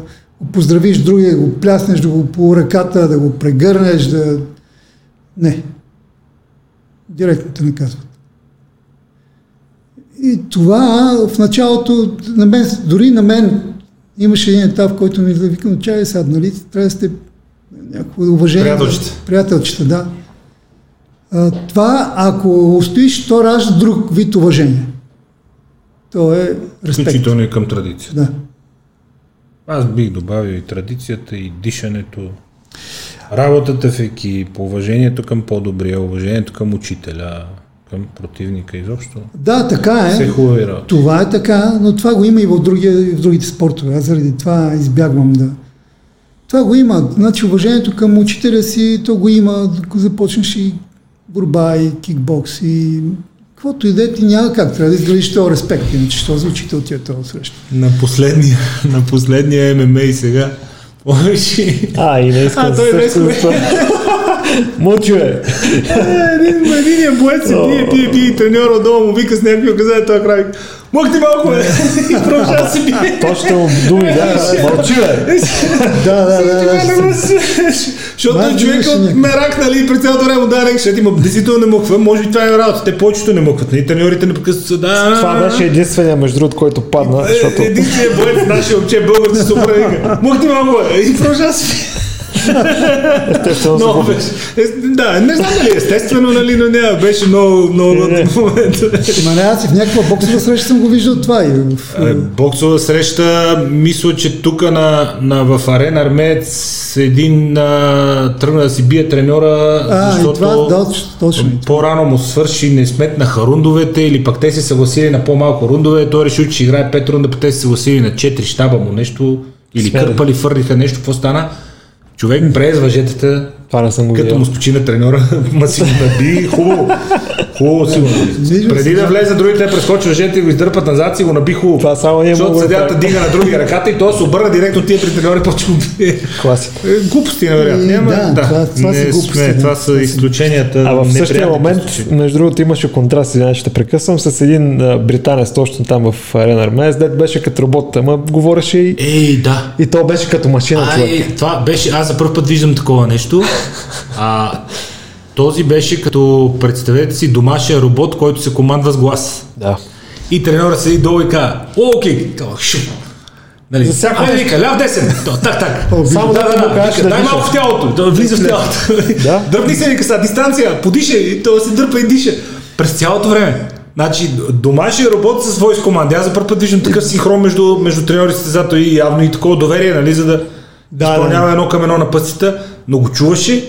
поздравиш другия, да го пляснеш, да го по ръката, да го прегърнеш, да... Не. Директно те наказват. И това в началото, на мен, дори на мен имаше един етап, в който ми викам, чай сега, нали, трябва да сте някакво уважение. Приятелчета. Приятелчета, да. Това, ако устоиш, то ражда друг вид уважение. То е респект. Включително и към традицията. Да. Аз бих добавил и традицията, и дишането, работата в екип, уважението към по-добрия, уважението към учителя, към противника изобщо. Да, така е. Се хубави работа. Това е така, но това го има и в, другия, и в другите спортове. Аз заради това избягвам да... Това го има. Значи уважението към учителя си, то го има, ако започнеш и борба, и кикбокс, и каквото и да е, ти няма как. Трябва да изградиш този респект, иначе що за учител ти е този среща. На последния, на последния ММА и сега Повече. А, и не искам а, той не Мучо е. Един, един боец си пие, пие, пие, треньор отдолу му вика с някакви указания, той прави. Мъкни малко, бе! И продължава си бие. Точно думи бяха. Мълчи, бе. Да, да, да. да, Защото Май, човек от мерак, нали, през цялото време му да рек, ще има действително не мъква, може би това е работа. Те повечето не мъкват, нали, треньорите непрекъснато са да. Това беше единствения, между другото, който падна, Е, защото Единственият боец, нашия момче, българ се вика. Мъкни малко, бе! И продължава си. Естествено губи. беше. Е, Да, не знам дали естествено, нали, но не, беше много, много Не, не. в момента. Ма не, аз и в някаква боксова среща съм го виждал това. И в, Е, Боксова среща, мисля, че тук на, на, в Арена Армеец един а, тръгна да си бие треньора, а, защото това, да, точно. по-рано му свърши, не сметнаха рундовете или пък те се съгласили на по-малко рундове, той решил, че играе 5 рунда, пък те се съгласили на 4 щаба му нещо, или Смели. кърпали, фърлиха нещо, какво стана? Човек през въжетата, Това не съм го като видял. му скочи на треньора, ма си го наби, хубаво. Хубаво си го Преди да да. влезе, другите прескочи въжете и го издърпат назад, си го наби хубаво. Това само ние Защото да съдята правим. дига на другия ръката и той се обърна директно тия при треньора и почва. Класика. Е, Глупости, невероятно. И, Няма, да, това- това са не глупости, сме, да. това са изключенията. А в същия момент, между другото, имаше контраст, извинявай, ще прекъсвам, с един а, британец точно там в Арена Армеец, дет беше като робот, ама говореше и, Ей, да. и то беше като машина човек. Ай, това беше, аз за първ път виждам такова нещо. А, този беше като, представете си, домашен робот, който се командва с глас. Да. И треньора седи долу и казва, окей. Нали, За всяко Айде, нещо. вика, ляв десен, То, так, так. Само да, да, кажеш вика, да дай малко в тялото, да влиза в тялото. Да. Дръпни се, вика са, дистанция, подиша и то се дърпа и диша. През цялото време. Значи, домашен робот с voice команди. Аз за първ път виждам такъв синхрон между, между треньор и състезател и явно и такова доверие, нали, за да, Да, изпълнява да. едно към едно на пъстите, но го чуваше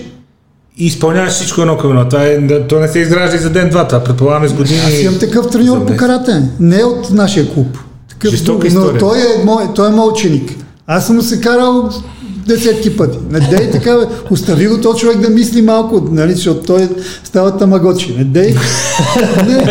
и изпълняваш всичко едно към едно. Това е, то не се изгражда и за ден-два, това предполагаме с години. Аз имам такъв треньор по карате. Не от нашия клуб. Такъв Жестока друг, но история. той е, мой, той е мой ученик. Аз съм се карал десетки пъти. Не дей така, бе, остави го този човек да мисли малко, нали, защото той става тамагочи. Не дей. Не,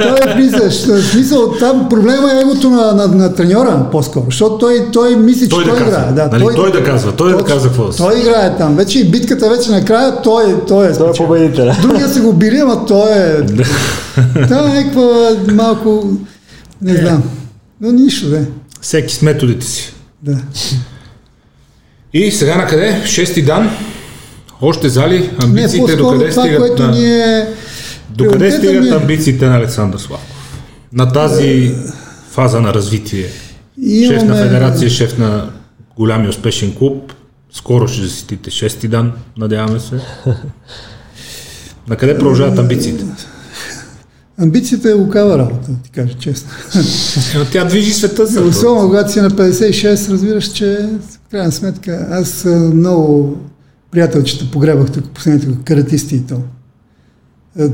той е влизаш. Смисъл, там проблема е егото на, на, на треньора по-скоро, защото той, той мисли, Той че да той казва. играе. Да, Нали, той да казва, той да точно. казва какво да Той играе там. Вече и битката вече накрая, той, е- той е Той е спечелил. победителя. Другия се го били, ама той е... Това е някаква малко... Не знам. Но нищо, да. Всеки с методите си. да. И сега на къде? Шести дан. Още зали. Амбициите докъде това, стигат? което на... е... Докъде стигат е- амбициите на Александър Славков? На тази фаза на развитие. Шеф на Имаме- федерация, шеф на голям и успешен клуб. Скоро ще засетите шести дан, надяваме се. На къде продължават амбициите? Амбицията е лукава работа, да ти кажа честно. Ема Тя движи света за Особено когато си на 56, разбираш, че в крайна сметка аз много приятелчета погребах тук последните каратисти и то. Е,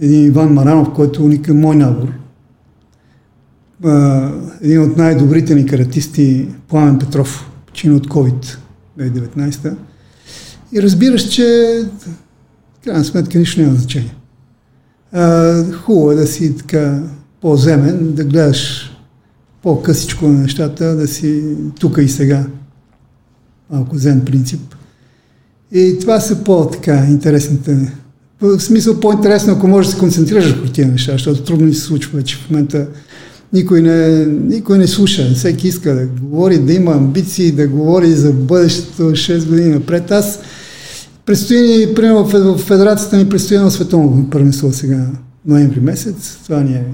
Един Иван Маранов, който е уникален мой набор. Един от най-добрите ни каратисти, Пламен Петров, почина от COVID 2019. И разбираш, че в крайна сметка нищо няма значение. Хубаво е да си така по-земен, да гледаш по-късичко на нещата, да си тук и сега. Малко зен принцип. И това са по-така интересните. В смисъл по-интересно, ако можеш да се концентрираш върху тия неща, защото трудно ни се случва вече в момента. Никой не, никой не слуша. Всеки иска да говори, да има амбиции, да говори за бъдещето 6 години напред. Аз предстои ни, примерно в федерацията ни предстои едно световно първенство сега, ноември месец. Това ни е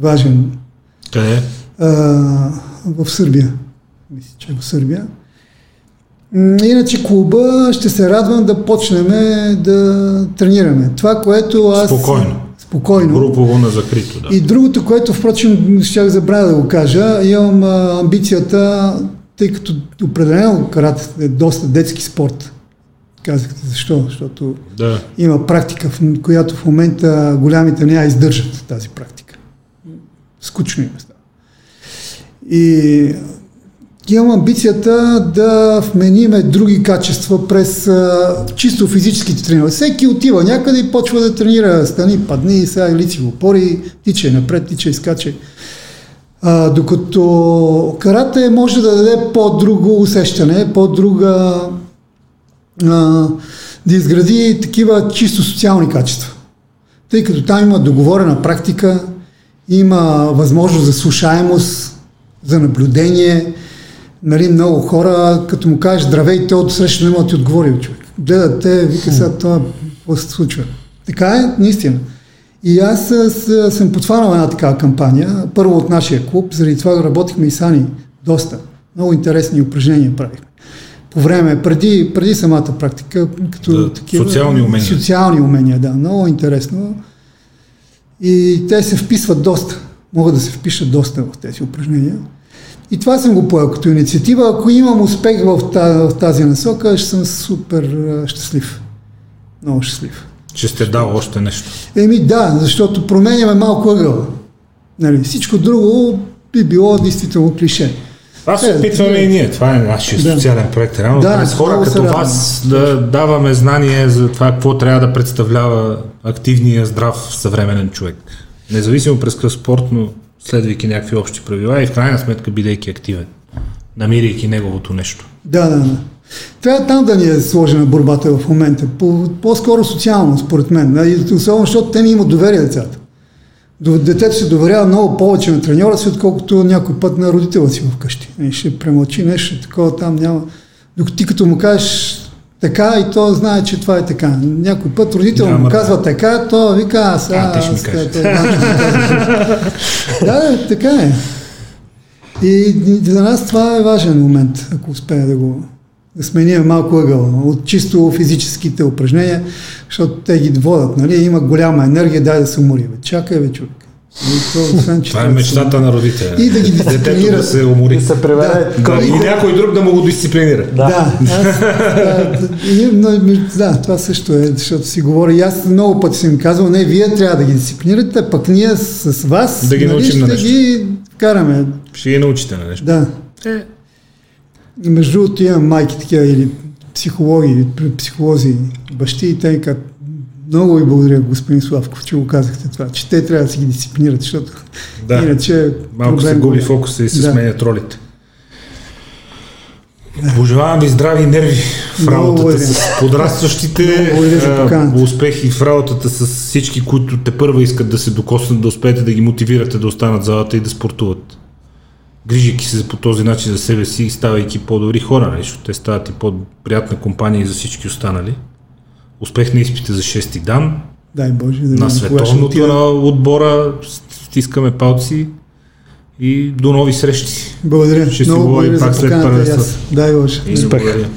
важен Къде? а, в Сърбия. Мисля, че е в Сърбия. Иначе клуба ще се радвам да почнем да тренираме. Това, което аз... Спокойно. Спокойно. Групово на закрито, да. И другото, което, впрочем, ще забравя да го кажа, имам амбицията, тъй като определено карате е доста детски спорт. Казахте защо? Защото да. има практика, в която в момента голямите не я издържат тази практика. Скучно им става. И имам амбицията да вмениме други качества през а, чисто физическите тренировки. Всеки отива някъде и почва да тренира. Стани, падни, сега лици го пори, тича напред, тича и скача. А, докато карате може да даде по-друго усещане, по-друга да изгради такива чисто социални качества. Тъй като там има договорена практика, има възможност за слушаемост, за наблюдение. Нали, много хора, като му кажеш здравей, те от среща не могат да ти отговори човек. Гледат те, вика сега това, какво се случва. Така е, наистина. И аз съм подхванал една такава кампания, първо от нашия клуб, заради това работихме и сани доста. Много интересни упражнения правихме. По време, преди, преди самата практика, като да, такива... Социални умения. Социални умения, да. Много интересно. И те се вписват доста. Могат да се впишат доста в тези упражнения. И това съм го поел като инициатива. Ако имам успех в тази, в тази насока, ще съм супер щастлив. Много щастлив. Че сте дал още нещо. Еми да, защото променяме малко ъгъл. Нали, всичко друго би било действително клише. Това се е, опитваме е, и ние. Това е нашия да. социален проект. Реално да, през хора като вас да даваме знание за това какво трябва да представлява активния, здрав, съвременен човек. Независимо през какъв спорт, но следвайки някакви общи правила и в крайна сметка бидейки активен, намирайки неговото нещо. Да, да, да. Трябва там да ни е сложена борбата в момента. По, по-скоро социално, според мен. И особено, защото те ми имат доверие децата. Детето се доверява много повече на треньора си, отколкото някой път на родителя си вкъщи. И ще премълчи нещо, такова там няма. Докато ти като му кажеш така и то знае, че това е така. Някой път родител му казва така, то вика аз. А, ти ще ми кажеш. да, така е. И за нас това е важен момент, ако успея да го да сменим малко ъгъл от чисто физическите упражнения, защото те ги водят, нали? Има голяма енергия, дай да се умори. Бе. Чакай, бе, човек. То, освен, че това е мечтата на родителя. И да ги дисциплинира. да се умори. Да се преведе. Да, да, и някой друг да му го дисциплинира. Да. Да, аз, да, и, но, да, това също е, защото си говоря. И аз много пъти съм казвал, не, вие трябва да ги дисциплинирате, пък ние с вас да ги нали, научим ще на нещо. ги караме. Ще ги научите на нещо. Да. Е. Между другото имам майки такива или психологи, психолози, бащи и те казват, много ви благодаря, господин Славков, че го казахте това, че те трябва да си ги дисциплинират, защото да. иначе малко се губи фокуса и се да. сменят ролите. Да. Пожелавам ви здрави нерви в работата с подрастващите, успехи в работата с всички, които те първа искат да се докоснат, да успеете да ги мотивирате да останат в залата и да спортуват. Грижики се по този начин за себе си, ставайки по-добри хора, нали, защото те стават и по-приятна компания и за всички останали. Успех на изпита за шести дан. Дай Боже, да на световното на отбора. Стискаме палци и до нови срещи. Благодаря. Ще си говорим пак след първенството. Дай Боже. Успех. Благодаря.